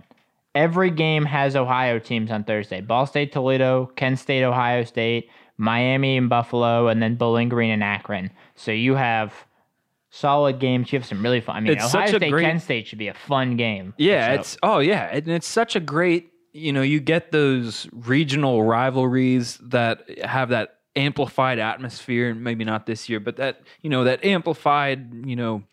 Every game has Ohio teams on Thursday. Ball State Toledo, Kent State Ohio State, Miami and Buffalo, and then Bowling Green and Akron. So you have solid games. You have some really fun. I mean, It's Ohio such a State great- Kent State should be a fun game. Yeah, it's oh yeah, and it's such a great you know you get those regional rivalries that have that amplified atmosphere, and maybe not this year, but that you know that amplified you know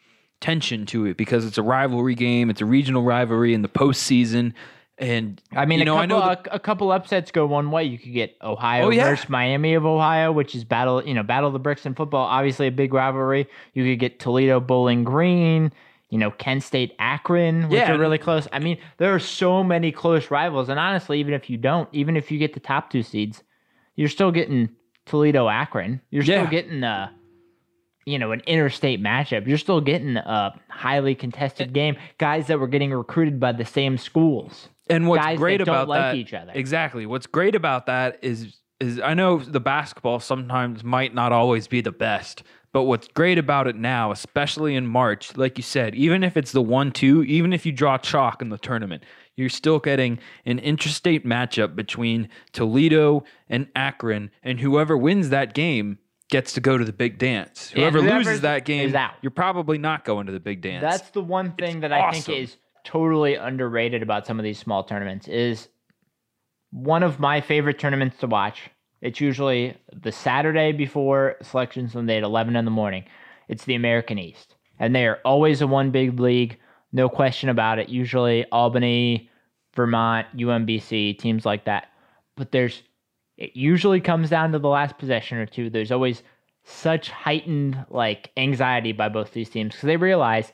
tension to it because it's a rivalry game, it's a regional rivalry in the postseason, and I mean, you a, know I know the, a, couple upsets go one way. You could get Ohio Oh, yeah. versus Miami of Ohio, which is battle, you know, battle of the bricks in football. Obviously, a big rivalry. You could get Toledo Bowling Green. You know, Kent State Akron, which Yeah. are really close. I mean, there are so many close rivals, and honestly, even if you don't, even if you get the top two seeds, you're still getting Toledo Akron. You're still Yeah. getting a, you know, an interstate matchup. You're still getting a highly contested eh. game. Guys that were getting recruited by the same schools. And what's guys that great don't about like that each other. exactly what's great about that is is I know the basketball sometimes might not always be the best, but what's great about it now, especially in March, like you said, even if it's the one two, even if you draw chalk in the tournament, you're still getting an interstate matchup between Toledo and Akron, and whoever wins that game gets to go to the big dance. Whoever loses that game, out. you're probably not going to the big dance. That's the one thing that I awesome. think is totally underrated about some of these small tournaments is one of my favorite tournaments to watch. It's usually the Saturday before Selection Sunday at 11 in the morning. It's the American East. And they are always a one big league, no question about it. Usually Albany, Vermont, UMBC, teams like that. But there's it usually comes down to the last possession or two. There's always such heightened like anxiety by both these teams because they realize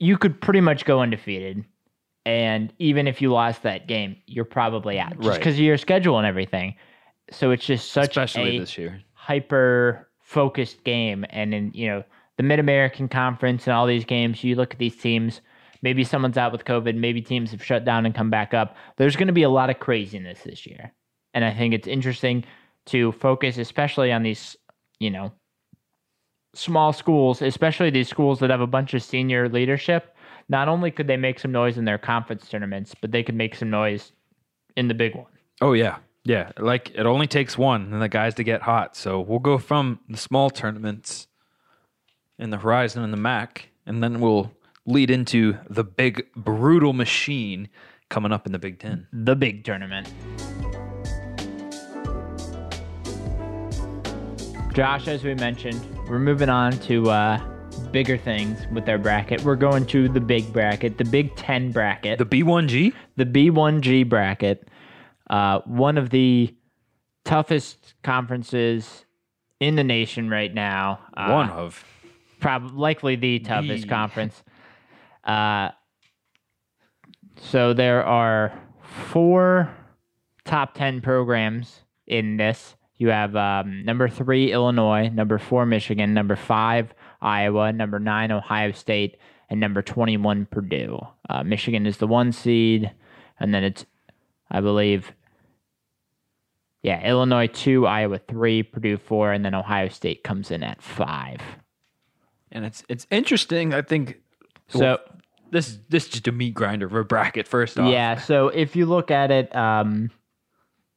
you could pretty much go undefeated. And even if you lost that game you're probably out just Right. because of your schedule and everything. So it's just such especially a this year. hyper focused game. And in you know the mid-american conference and all these games you look at these teams maybe someone's out with covid maybe teams have shut down and come back up. There's going to be a lot of craziness this year. And i think it's interesting to focus especially on these you know small schools especially these schools that have a bunch of senior leadership not only could they make some noise in their conference tournaments but they could make some noise in the big one Oh yeah, yeah. Like it only takes one, and the guys to get hot. So we'll go from the small tournaments in the Horizon and the MAC, and then we'll lead into the big brutal machine coming up in the Big Ten. the big tournament. Josh, as we mentioned, we're moving on to uh, bigger things with our bracket. We're going to the big bracket, the Big Ten bracket, The B1G. the B1G bracket. Uh, one of the toughest conferences in the nation right now. Uh, one of. probably likely the toughest The- conference. Uh, so there are four top ten programs in this. You have um, number three Illinois, number four Michigan, number five Iowa, number nine Ohio State, and number twenty-one Purdue. Uh, Michigan is the one seed, and then it's, I believe, yeah, Illinois two, Iowa three, Purdue four, and then Ohio State comes in at five. And it's it's interesting. I think. So this this is just a meat grinder of a bracket. First off, yeah, so if you look at it, um,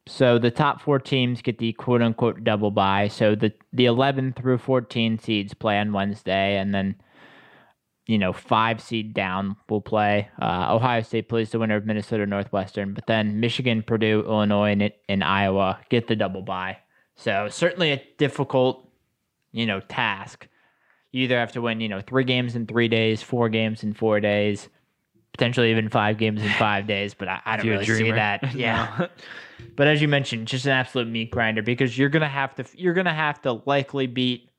so the top four teams get the quote unquote double bye. So the the eleven through fourteen seeds play on Wednesday, and then you know five seed down will play. Uh, Ohio State plays the winner of Minnesota Northwestern, but then Michigan, Purdue, Illinois, and, and Iowa get the double bye. So certainly a difficult, you know, task. You either have to win, you know, three games in three days, four games in four days, potentially even five games in five days. But I, I don't really see that. Yeah. but as you mentioned, just an absolute meat grinder because you're gonna have to you're gonna have to likely beat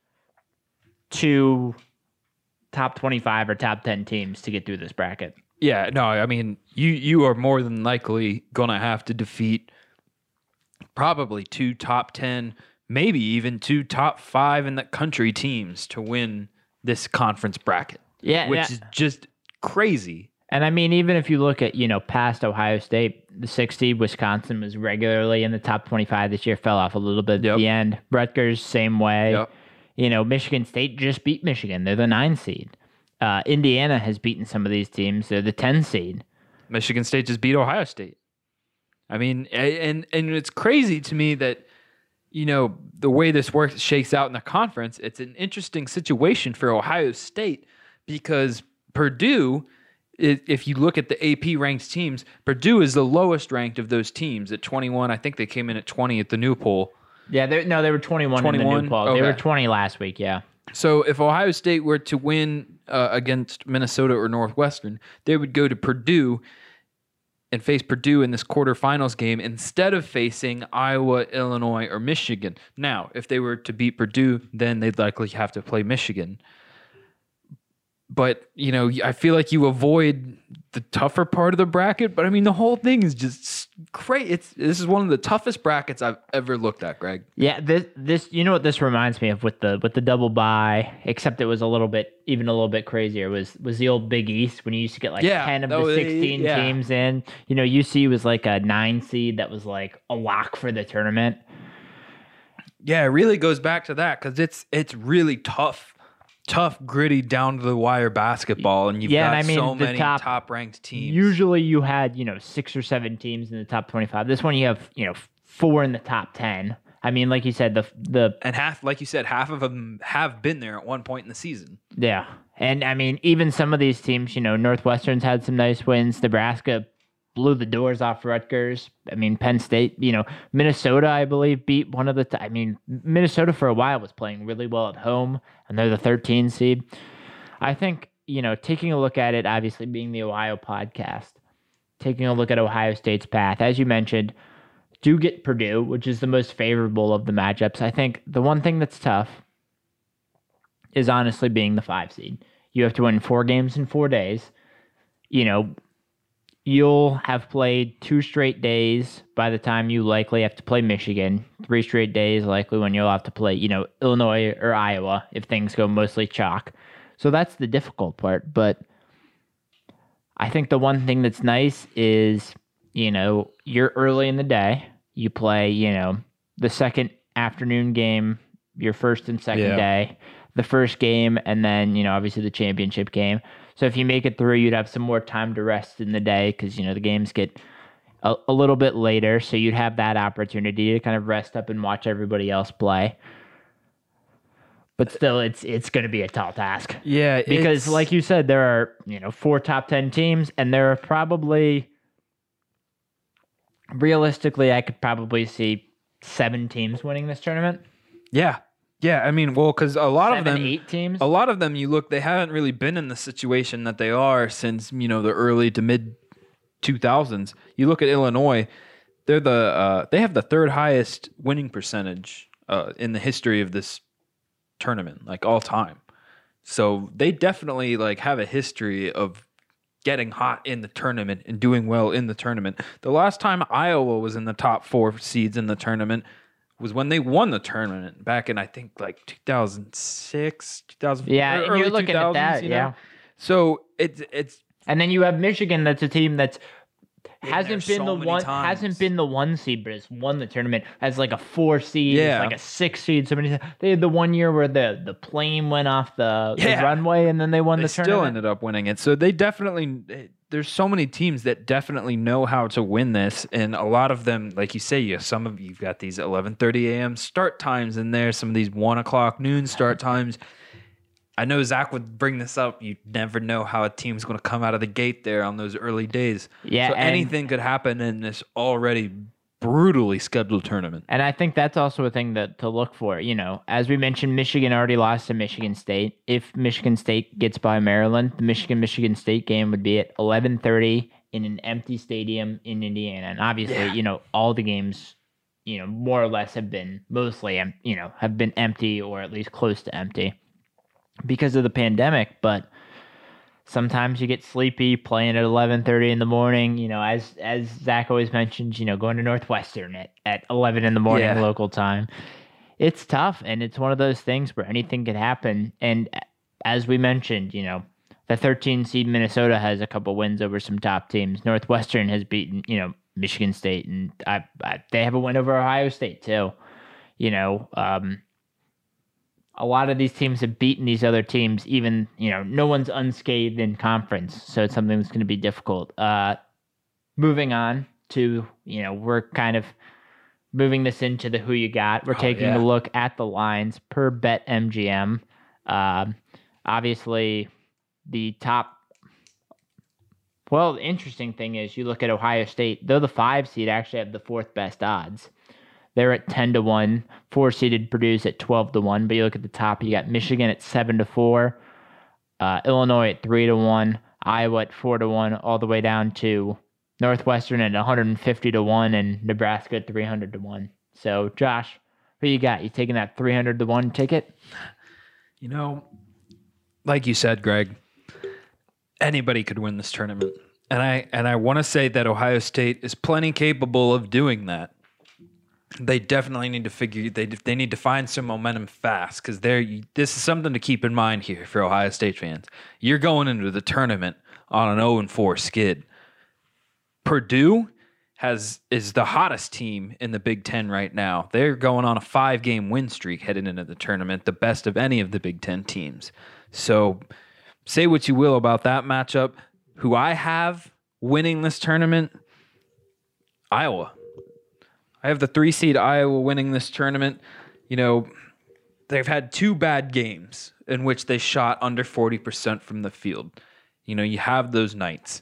two top twenty five or top ten teams to get through this bracket. Yeah, no, I mean you you are more than likely gonna have to defeat probably two top ten, maybe even two top five in the country teams to win this conference bracket. Yeah, which yeah. is just crazy. And I mean, even if you look at, you know, past Ohio State, the 60, Wisconsin was regularly in the top 25 this year, fell off a little bit Yep. at the end. Rutgers, same way. Yep. You know, Michigan State just beat Michigan. They're the nine seed. Uh, Indiana has beaten some of these teams. They're the 10 seed. Michigan State just beat Ohio State. I mean, and and it's crazy to me that you know the way this works shakes out in the conference. It's an interesting situation for Ohio State because Purdue, if you look at the AP ranked teams, Purdue is the lowest ranked of those teams at 21. I think they came in at 20 at the new poll. Yeah, they no, they were 21, in the new poll. They were 20 last week, yeah. So if Ohio State were to win uh, against Minnesota or Northwestern, they would go to Purdue and face Purdue in this quarterfinals game instead of facing Iowa, Illinois, or Michigan. Now, if they were to beat Purdue, then they'd likely have to play Michigan. But, you know, I feel like you avoid the tougher part of the bracket, but I mean the whole thing is just great. It's this is one of the toughest brackets I've ever looked at, Greg. Yeah, this this you know what this reminds me of with the with the double bye, except it was a little bit even a little bit crazier. Was was the old Big East when you used to get like Yeah, ten of the they- sixteen yeah. teams in. You know, UC was like a nine seed that was like a lock for the tournament. Yeah, it really goes back to that because it's it's really tough, tough, gritty, down to the wire basketball, and you've Yeah, got and I mean, so many top- top, ranked teams. Usually you had, you know, six or seven teams in the top 25. This one you have, you know, four in the top 10. I mean, like you said, the the and half, like you said, half of them have been there at one point in the season. yeah. And I mean, even some of these teams, you know, Northwestern's had some nice wins. Nebraska blew the doors off Rutgers. I mean, Penn State, you know, Minnesota, I believe, beat one of the. T- I mean, Minnesota for a while was playing really well at home, and they're the 13 seed. I think, you know, taking a look at it, obviously being the Ohio podcast, taking a look at Ohio State's path, as you mentioned, do get Purdue, which is the most favorable of the matchups. I think the one thing that's tough is honestly being the five seed. You have to win four games in four days. You know, you'll have played two straight days by the time you likely have to play Michigan. Three straight days likely when you'll have to play, you know, Illinois or Iowa if things go mostly chalk. So that's the difficult part. But I think the one thing that's nice is, you know, you're early in the day. You play, you know, the second afternoon game, your first and second Yeah. day, the first game, and then, you know, obviously the championship game. So if you make it through, you'd have some more time to rest in the day because, you know, the games get a, a little bit later. So you'd have that opportunity to kind of rest up and watch everybody else play. But still, it's it's going to be a tall task Yeah, because like you said there are you know four top 10 teams and there are probably realistically i could probably see seven teams winning this tournament yeah, yeah. I mean, well, because a lot seven of them, eight teams a lot of them, you look, they haven't really been in the situation that they are since you know the early to mid 2000s. You look at Illinois, they're the uh, they have the third highest winning percentage uh, in the history of this tournament, like all time. So they definitely like have a history of getting hot in the tournament and doing well in the tournament. The last time Iowa was in the top four seeds in the tournament was when they won the tournament back in I think like 2006, 2000. yeah or and early you're looking at 2000s, that you know? yeah So it's it's and then you have michigan that's a team that's Been hasn't been so the one times. hasn't been the one seed but has won the tournament as like a four seed Yeah. like a six seed so many times. they had the one year where the the plane went off the, the runway and then they won they the tournament. still ended up winning it. So they definitely eh, there's so many teams that definitely know how to win this, and a lot of them, like you say, you some of you've got these 11:30 a.m. start times in there. Some of these one o'clock noon start times. I know Zach would bring this up. You never know how a team's going to come out of the gate there on those early days. Yeah, so anything could happen in this already brutally scheduled tournament. And I think that's also a thing that to look for. You know, as we mentioned, Michigan already lost to Michigan State. If Michigan State gets by Maryland, the Michigan Michigan State game would be at eleven thirty in an empty stadium in Indiana. And obviously, Yeah. you know, all the games, you know, more or less have been mostly, you know, have been empty or at least close to empty because of the pandemic. But sometimes you get sleepy playing at 11:30 in the morning you know as as Zach always mentions you know going to Northwestern at, at 11 in the morning Yeah. local time it's tough and it's one of those things where anything can happen and as we mentioned you know the 13 seed Minnesota has a couple wins over some top teams. Northwestern has beaten, you know, Michigan State, and I, I, they have a win over Ohio State too. You know, um, a lot of these teams have beaten these other teams. Even you know, no one's unscathed in conference, so it's something that's going to be difficult. Uh, moving on to you know, we're kind of moving this into the who you got. We're Oh, taking yeah. a look at the lines per BetMGM. Um, obviously, the top. Well, the interesting thing is you look at Ohio State, though the five seed actually have the fourth best odds. They're at 10 to 1. Four seeded Purdue's at 12 to 1. But you look at the top, you got Michigan at 7 to 4, uh, Illinois at 3 to 1, Iowa at 4 to 1, all the way down to Northwestern at 150 to 1, and Nebraska at 300 to 1. So, Josh, who you got? You taking that 300 to 1 ticket? You know, like you said, Greg, anybody could win this tournament. And I and I want to say that Ohio State is plenty capable of doing that. They definitely need to figure they they need to find some momentum fast cuz they're this is something to keep in mind here for Ohio State fans. You're going into the tournament on an 0 and 4 skid. Purdue has is the hottest team in the Big Ten right now. They're going on a five game win streak heading into the tournament, the best of any of the Big Ten teams. So say what you will about that matchup. Who I have winning this tournament, Iowa. I have the three seed Iowa winning this tournament. You know, they've had two bad games in which they shot under 40% from the field. You know, you have those nights.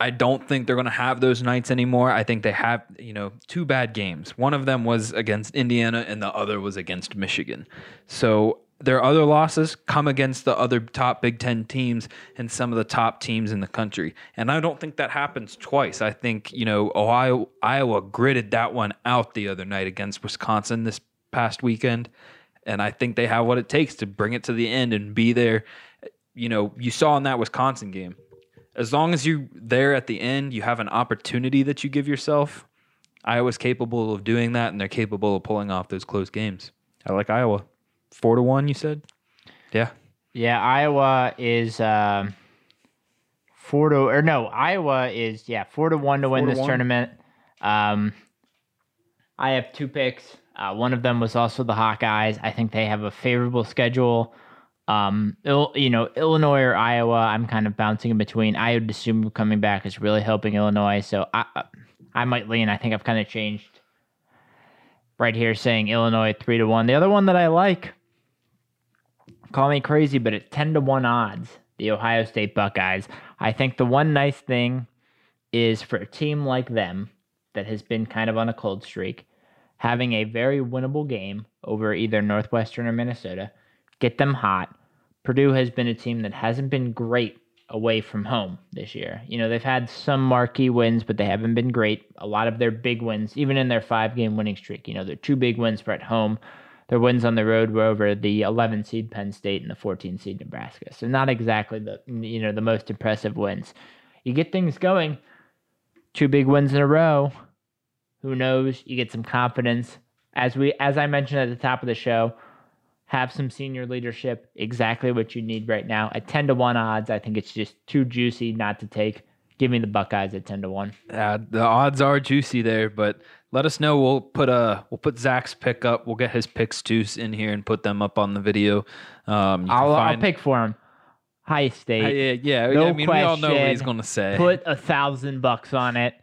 I don't think they're going to have those nights anymore. I think they have, you know, two bad games. One of them was against Indiana and the other was against Michigan. So their other losses come against the other top Big Ten teams and some of the top teams in the country. And I don't think that happens twice. I think, you know, Ohio, Iowa gritted that one out the other night against Wisconsin this past weekend. And I think they have what it takes to bring it to the end and be there. You know, you saw in that Wisconsin game as long as you're there at the end, you have an opportunity that you give yourself. Iowa's capable of doing that, and they're capable of pulling off those close games. I like Iowa. Four to one, you said? Yeah. Yeah, Iowa is um, four to or no, Iowa is yeah four to one to win to this one? tournament. Um, I have two picks. Uh, one of them was also the Hawkeyes. I think they have a favorable schedule. Um, Il- you know, Illinois or Iowa. I'm kind of bouncing in between. I would assume coming back is really helping Illinois, so I I might lean. I think I've kind of changed right here, saying Illinois three to one. The other one that I like call me crazy, but at 10 to 1 odds, the Ohio State Buckeyes. I think the one nice thing is for a team like them that has been kind of on a cold streak, having a very winnable game over either Northwestern or Minnesota, get them hot. Purdue has been a team that hasn't been great away from home this year. You know, they've had some marquee wins, but they haven't been great. A lot of their big wins, even in their five game winning streak, you know, their two big wins were at home. Their wins on the road were over the 11 seed Penn State and the 14 seed Nebraska. So not exactly the you know the most impressive wins. You get things going, two big wins in a row. Who knows? You get some confidence. As we as I mentioned at the top of the show, have some senior leadership, exactly what you need right now. At 10 to 1 odds, I think it's just too juicy not to take. Give me the Buckeyes at 10 to 1. Uh, the odds are juicy there, but let us know. We'll put a we'll put Zach's pick up. We'll get his picks too in here and put them up on the video. Um, you I'll, I'll pick for him. High Uh, State. yeah, yeah. No I mean, we all know what he's question. gonna say. Put a thousand bucks on it.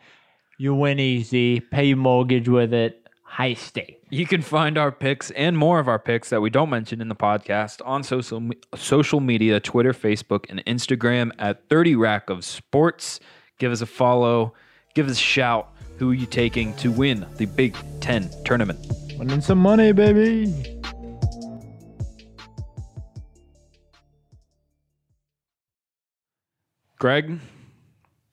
You win easy. Pay your mortgage with it. High State. You can find our picks and more of our picks that we don't mention in the podcast on social me- social media, Twitter, Facebook, and Instagram at 30 Rack of Sports. Give us a follow. Give us a shout. Who are you taking to win the Big Ten tournament? Winning some money, baby. Greg,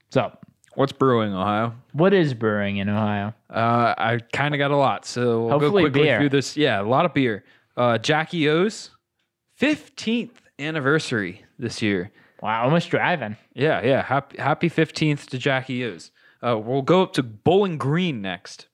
what's up? what's brewing, Ohio? what is brewing in Ohio? Uh, I kind of got a lot, so we'll Hopefully go quickly beer. through this. Yeah, a lot of beer. Uh, Jackie O's 15th anniversary this year. Wow, almost driving. Yeah, yeah. Happy happy 15th to Jackie O's. Uh, we'll go up to Bowling Green next.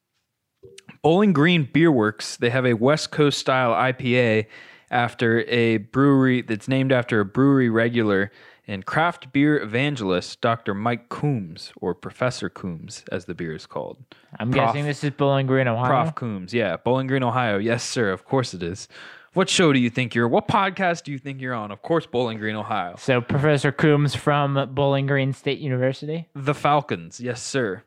Bowling Green Beer Works. They have a West Coast style IPA after a brewery that's named after a brewery regular and craft beer evangelist, Dr. Mike Coombs, or Professor Coombs, as the beer is called. I'm Prof- guessing this is Bowling Green, Ohio. Prof. Coombs, yeah, Bowling Green, Ohio. Yes, sir. Of course it is. What show do you think you're? What podcast do you think you're on? Of course, Bowling Green, Ohio. So Professor Coombs from Bowling Green State University. The Falcons, yes, sir.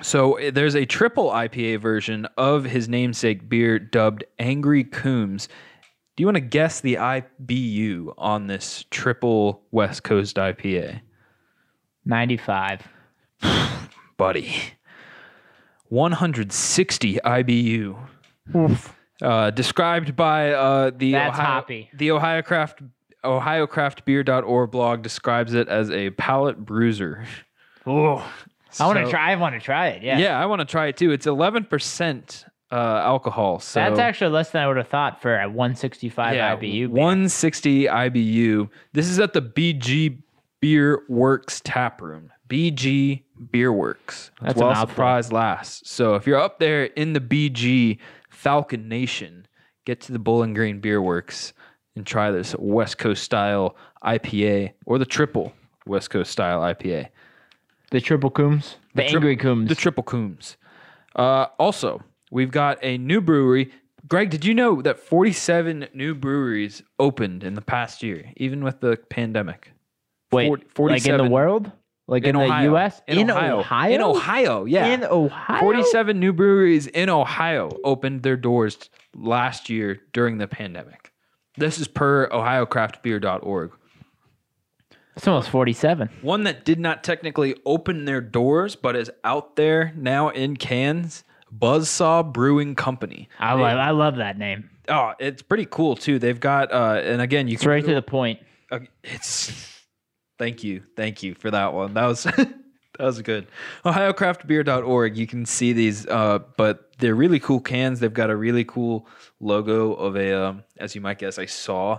So eh, there's a triple IPA version of his namesake beer dubbed Angry Coombs. Do you want to guess the IBU on this triple West Coast IPA? 95. Buddy. 160 IBU. Uh, described by uh, the That's Ohio, hoppy. the Ohio Craft OhioCraftBeer.org blog describes it as a palate bruiser. Ooh. I want to So- try. I want to try it. Yeah. Yeah, I want to try it too. It's 11% uh, alcohol. So That's actually less than I would have thought for a 165 yeah, IBU. beer. 160 IBU. This is at the BG Beer Works tap room. BG Beer Works. That's That's a well surprise last. So if you're up there in the BG Falcon Nation, get to the Bowling Green Beer Works and try this West Coast style IPA or the triple West Coast style IPA. The triple Coombs. The, tri- angry Coombs. The Triple Coombs. Uh, also, we've got a new brewery. Greg, did you know that 47 new breweries opened in the past year, even with the pandemic? Wait, 40 like in 47 the world? Like in, the Ohio. U.S.? In, Ohio. Ohio? In Ohio, yeah. In Ohio? 47 new breweries in Ohio opened their doors last year during the pandemic. This is per ohiocraftbeer.org. It's almost 47. One that did not technically open their doors, but is out there now in cans. Buzzsaw Brewing Company. I, love, I love that name. Oh, it's pretty cool too. They've got, uh, and again, you It's can right to the point. Uh, it's thank you thank you for that one that was that was good ohiocraftbeer.org you can see these uh but they're really cool cans they've got a really cool logo of a um, as you might guess a saw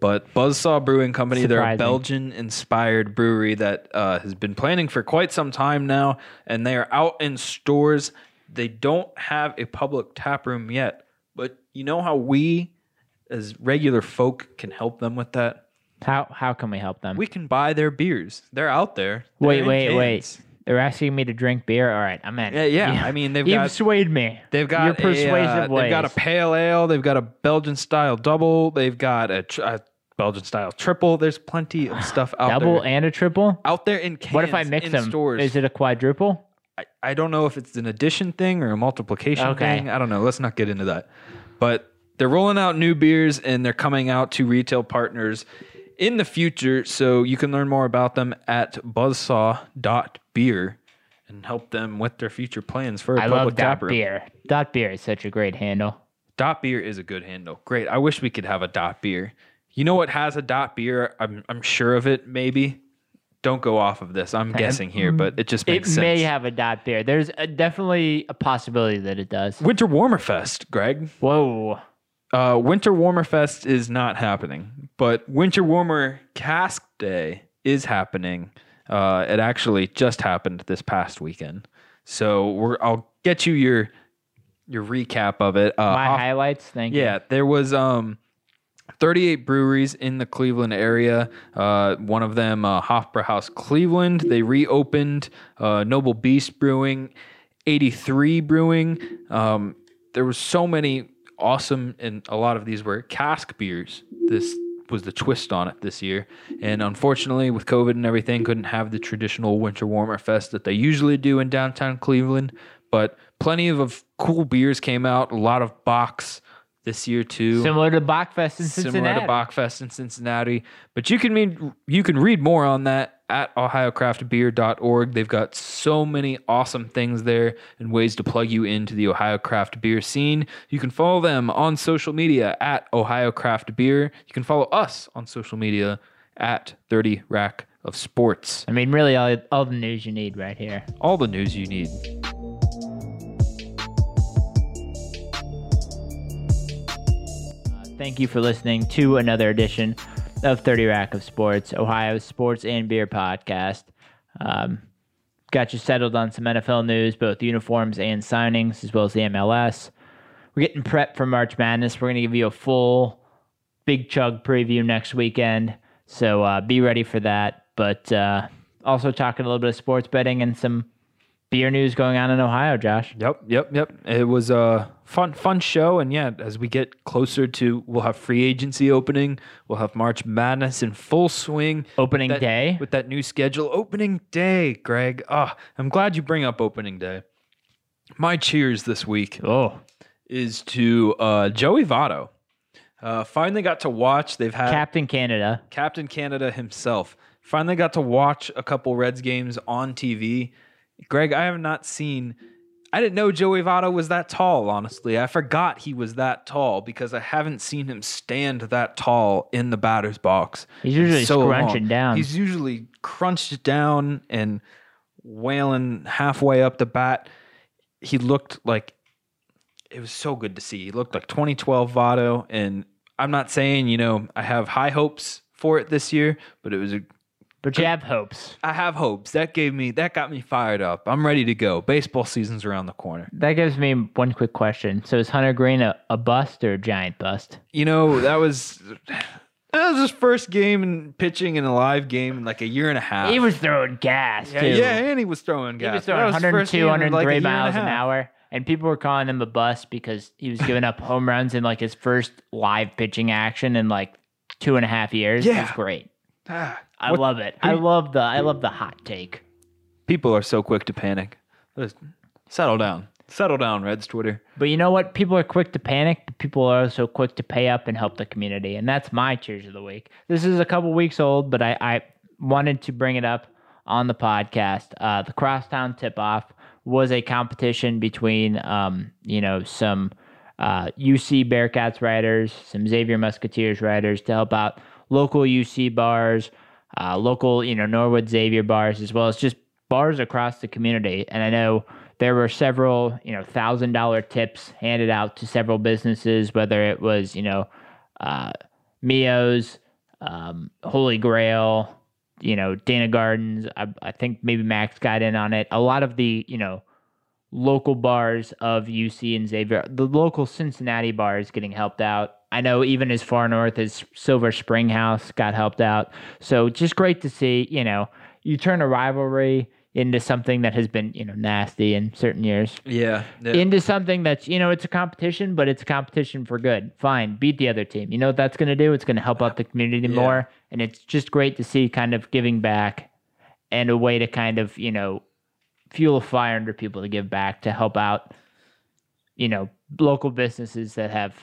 but buzzsaw brewing company they're a belgian inspired brewery that uh, has been planning for quite some time now and they are out in stores they don't have a public tap room yet but you know how we as regular folk can help them with that How how can we help them? we can buy their beers. They're out there. They're wait, wait, cans. wait. They're asking me to drink beer. All right, I'm in. Yeah, yeah. I mean, they've You've got swayed me. they've got your persuasive a, uh. They've got a pale ale. They've got a Belgian style double. They've got a, tr- a Belgian style triple. There's plenty of stuff out double there. Double and a triple. out there in cans. What if I mix them? Stores. Is it a quadruple? I, I don't know if it's an addition thing or a multiplication Okay. thing. I don't know. Let's not get into that. But they're rolling out new beers and they're coming out to retail partners in the future. So you can learn more about them at buzzsaw.beer and help them with their future plans for a I public love dot beer. Dot beer is such a great handle. Dot beer is a good handle. Great. I wish we could have a dot beer. You know what has a dot beer? I'm I'm sure of it. Maybe. Don't go off of this. I'm guessing here, but it just It makes sense. may have a dot there. There's a, definitely a possibility that it does. Winter Warmer Fest, Greg. Whoa. Uh, Winter Warmer Fest is not happening, but Winter Warmer Cask Day is happening. Uh, it actually just happened this past weekend. So we're I'll get you your your recap of it. Uh, My off- highlights. Thank you. yeah, there was um 38 breweries in the Cleveland area. Uh, one of them, uh, Hofbrauhaus Cleveland, they reopened. Uh, Noble Beast Brewing, 83 Brewing. Um, there was so many awesome, and a lot of these were cask beers. This was the twist on it this year. And unfortunately, with COVID and everything, couldn't have the traditional Winter Warmer Fest that they usually do in downtown Cleveland. But plenty of, of cool beers came out. A lot of box this year too. Similar to Bockfest in Cincinnati. similar to Bockfest in Cincinnati. But you can mean you can read more on that at ohiocraftbeer.org. They've got so many awesome things there and ways to plug you into the Ohio craft beer scene. You can follow them on social media at Ohio Craft Beer. You can follow us on social media at 30 Rack of Sports. I mean, really, all, all the news you need right here. All the news you need. Thank you for listening to another edition of 30 Rack of Sports, Ohio's sports and beer podcast. Um, got you settled on some NFL news, both uniforms and signings, as well as the MLS. we're getting prepped for March Madness. We're going to give you a full big chug preview next weekend. So uh, be ready for that. But uh, also talking a little bit of sports betting and some beer news going on in Ohio, Josh. Yep, yep, yep. It was a fun, fun show, and yeah, as we get closer to, we'll have free agency opening. We'll have March Madness in full swing. Opening That- day. with that new schedule. Opening day, Greg. Ah, I'm glad you bring up opening day. My cheers this week Oh, is to uh, Joey Votto. Uh, finally got to watch. They've had Captain Canada. Captain Canada himself. Finally got to watch a couple Reds games on TV. Greg, I have not seen. I didn't know Joey Votto was that tall, honestly. I forgot he was that tall because I haven't seen him stand that tall in the batter's box. He's usually so scrunching long. down. He's usually crunched down and wailing halfway up the bat. He looked like it was so good to see. He looked like 2012 Votto, and I'm not saying you know I have high hopes for it this year, but it was a But you have hopes. I have hopes. That gave me that got me fired up. I'm ready to go. Baseball season's around the corner. That gives me one quick question. So is Hunter Greene a, a bust or a giant bust? You know that was that was his first game in pitching in a live game in like a year and a half. He was throwing gas, yeah, too. yeah, and he was throwing gas. He was throwing his 102, first game in, like, a 103 year and a miles an hour. And people were calling him a bust because he was giving up home runs in like his first live pitching action in like two and a half years. Yeah. Great. Ah, I what- love it. I love the I love the hot take. People are so quick to panic. Let's settle down. Settle down, Reds Twitter. But you know what? People are quick to panic, but people are also quick to pay up and help the community. And that's my cheers of the week. This is a couple weeks old, but I, I wanted to bring it up on the podcast. Uh, the Crosstown Tip Off was a competition between, um, you know, some uh, UC Bearcats riders, some Xavier Musketeers riders to help out local UC bars, uh, local, you know, Norwood Xavier bars, as well as just bars across the community. And I know there were several, you know, thousand dollar tips handed out to several businesses, whether it was, you know, uh, Mio's, um, Holy Grail, you know, Dana Gardens. I, I think maybe Max got in on it. A lot of the, you know, local bars of UC and Xavier, the local Cincinnati bars getting helped out. I know even as far north as Silver Spring House got helped out. So just great to see, you know, you turn a rivalry into something that has been, you know, nasty in certain years Yeah. into something that's you know it's a competition but it's a competition for good fine beat the other team you know what that's going to do it's going to help out the community Yeah. more and it's just great to see kind of giving back and a way to kind of you know fuel a fire under people to give back to help out you know local businesses that have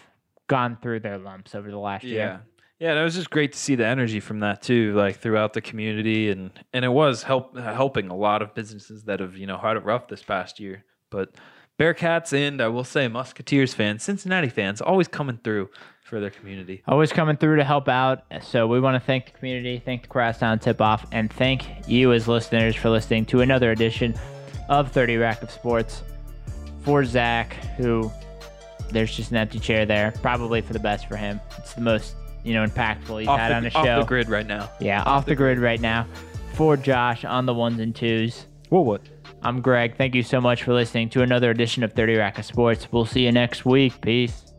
gone through their lumps over the last Yeah. year Yeah, and it was just great to see the energy from that too, like throughout the community, and and it was help helping a lot of businesses that have you know had it rough this past year. But Bearcats and I will say Musketeers fans, Cincinnati fans, always coming through for their community. always coming through to help out. So we want to thank the community, thank the Crosstown Tip Off, and thank you as listeners for listening to another edition of 30 Rack of Sports. For Zach, who there's just an empty chair there, probably for the best for him. It's the most you know impactful he's off had the, on a show. off the grid right now. Yeah, off the grid right now. For Josh on the ones and twos. Well, what? I'm Greg. Thank you so much for listening to another edition of 30 Rack of Sports. We'll see you next week. Peace.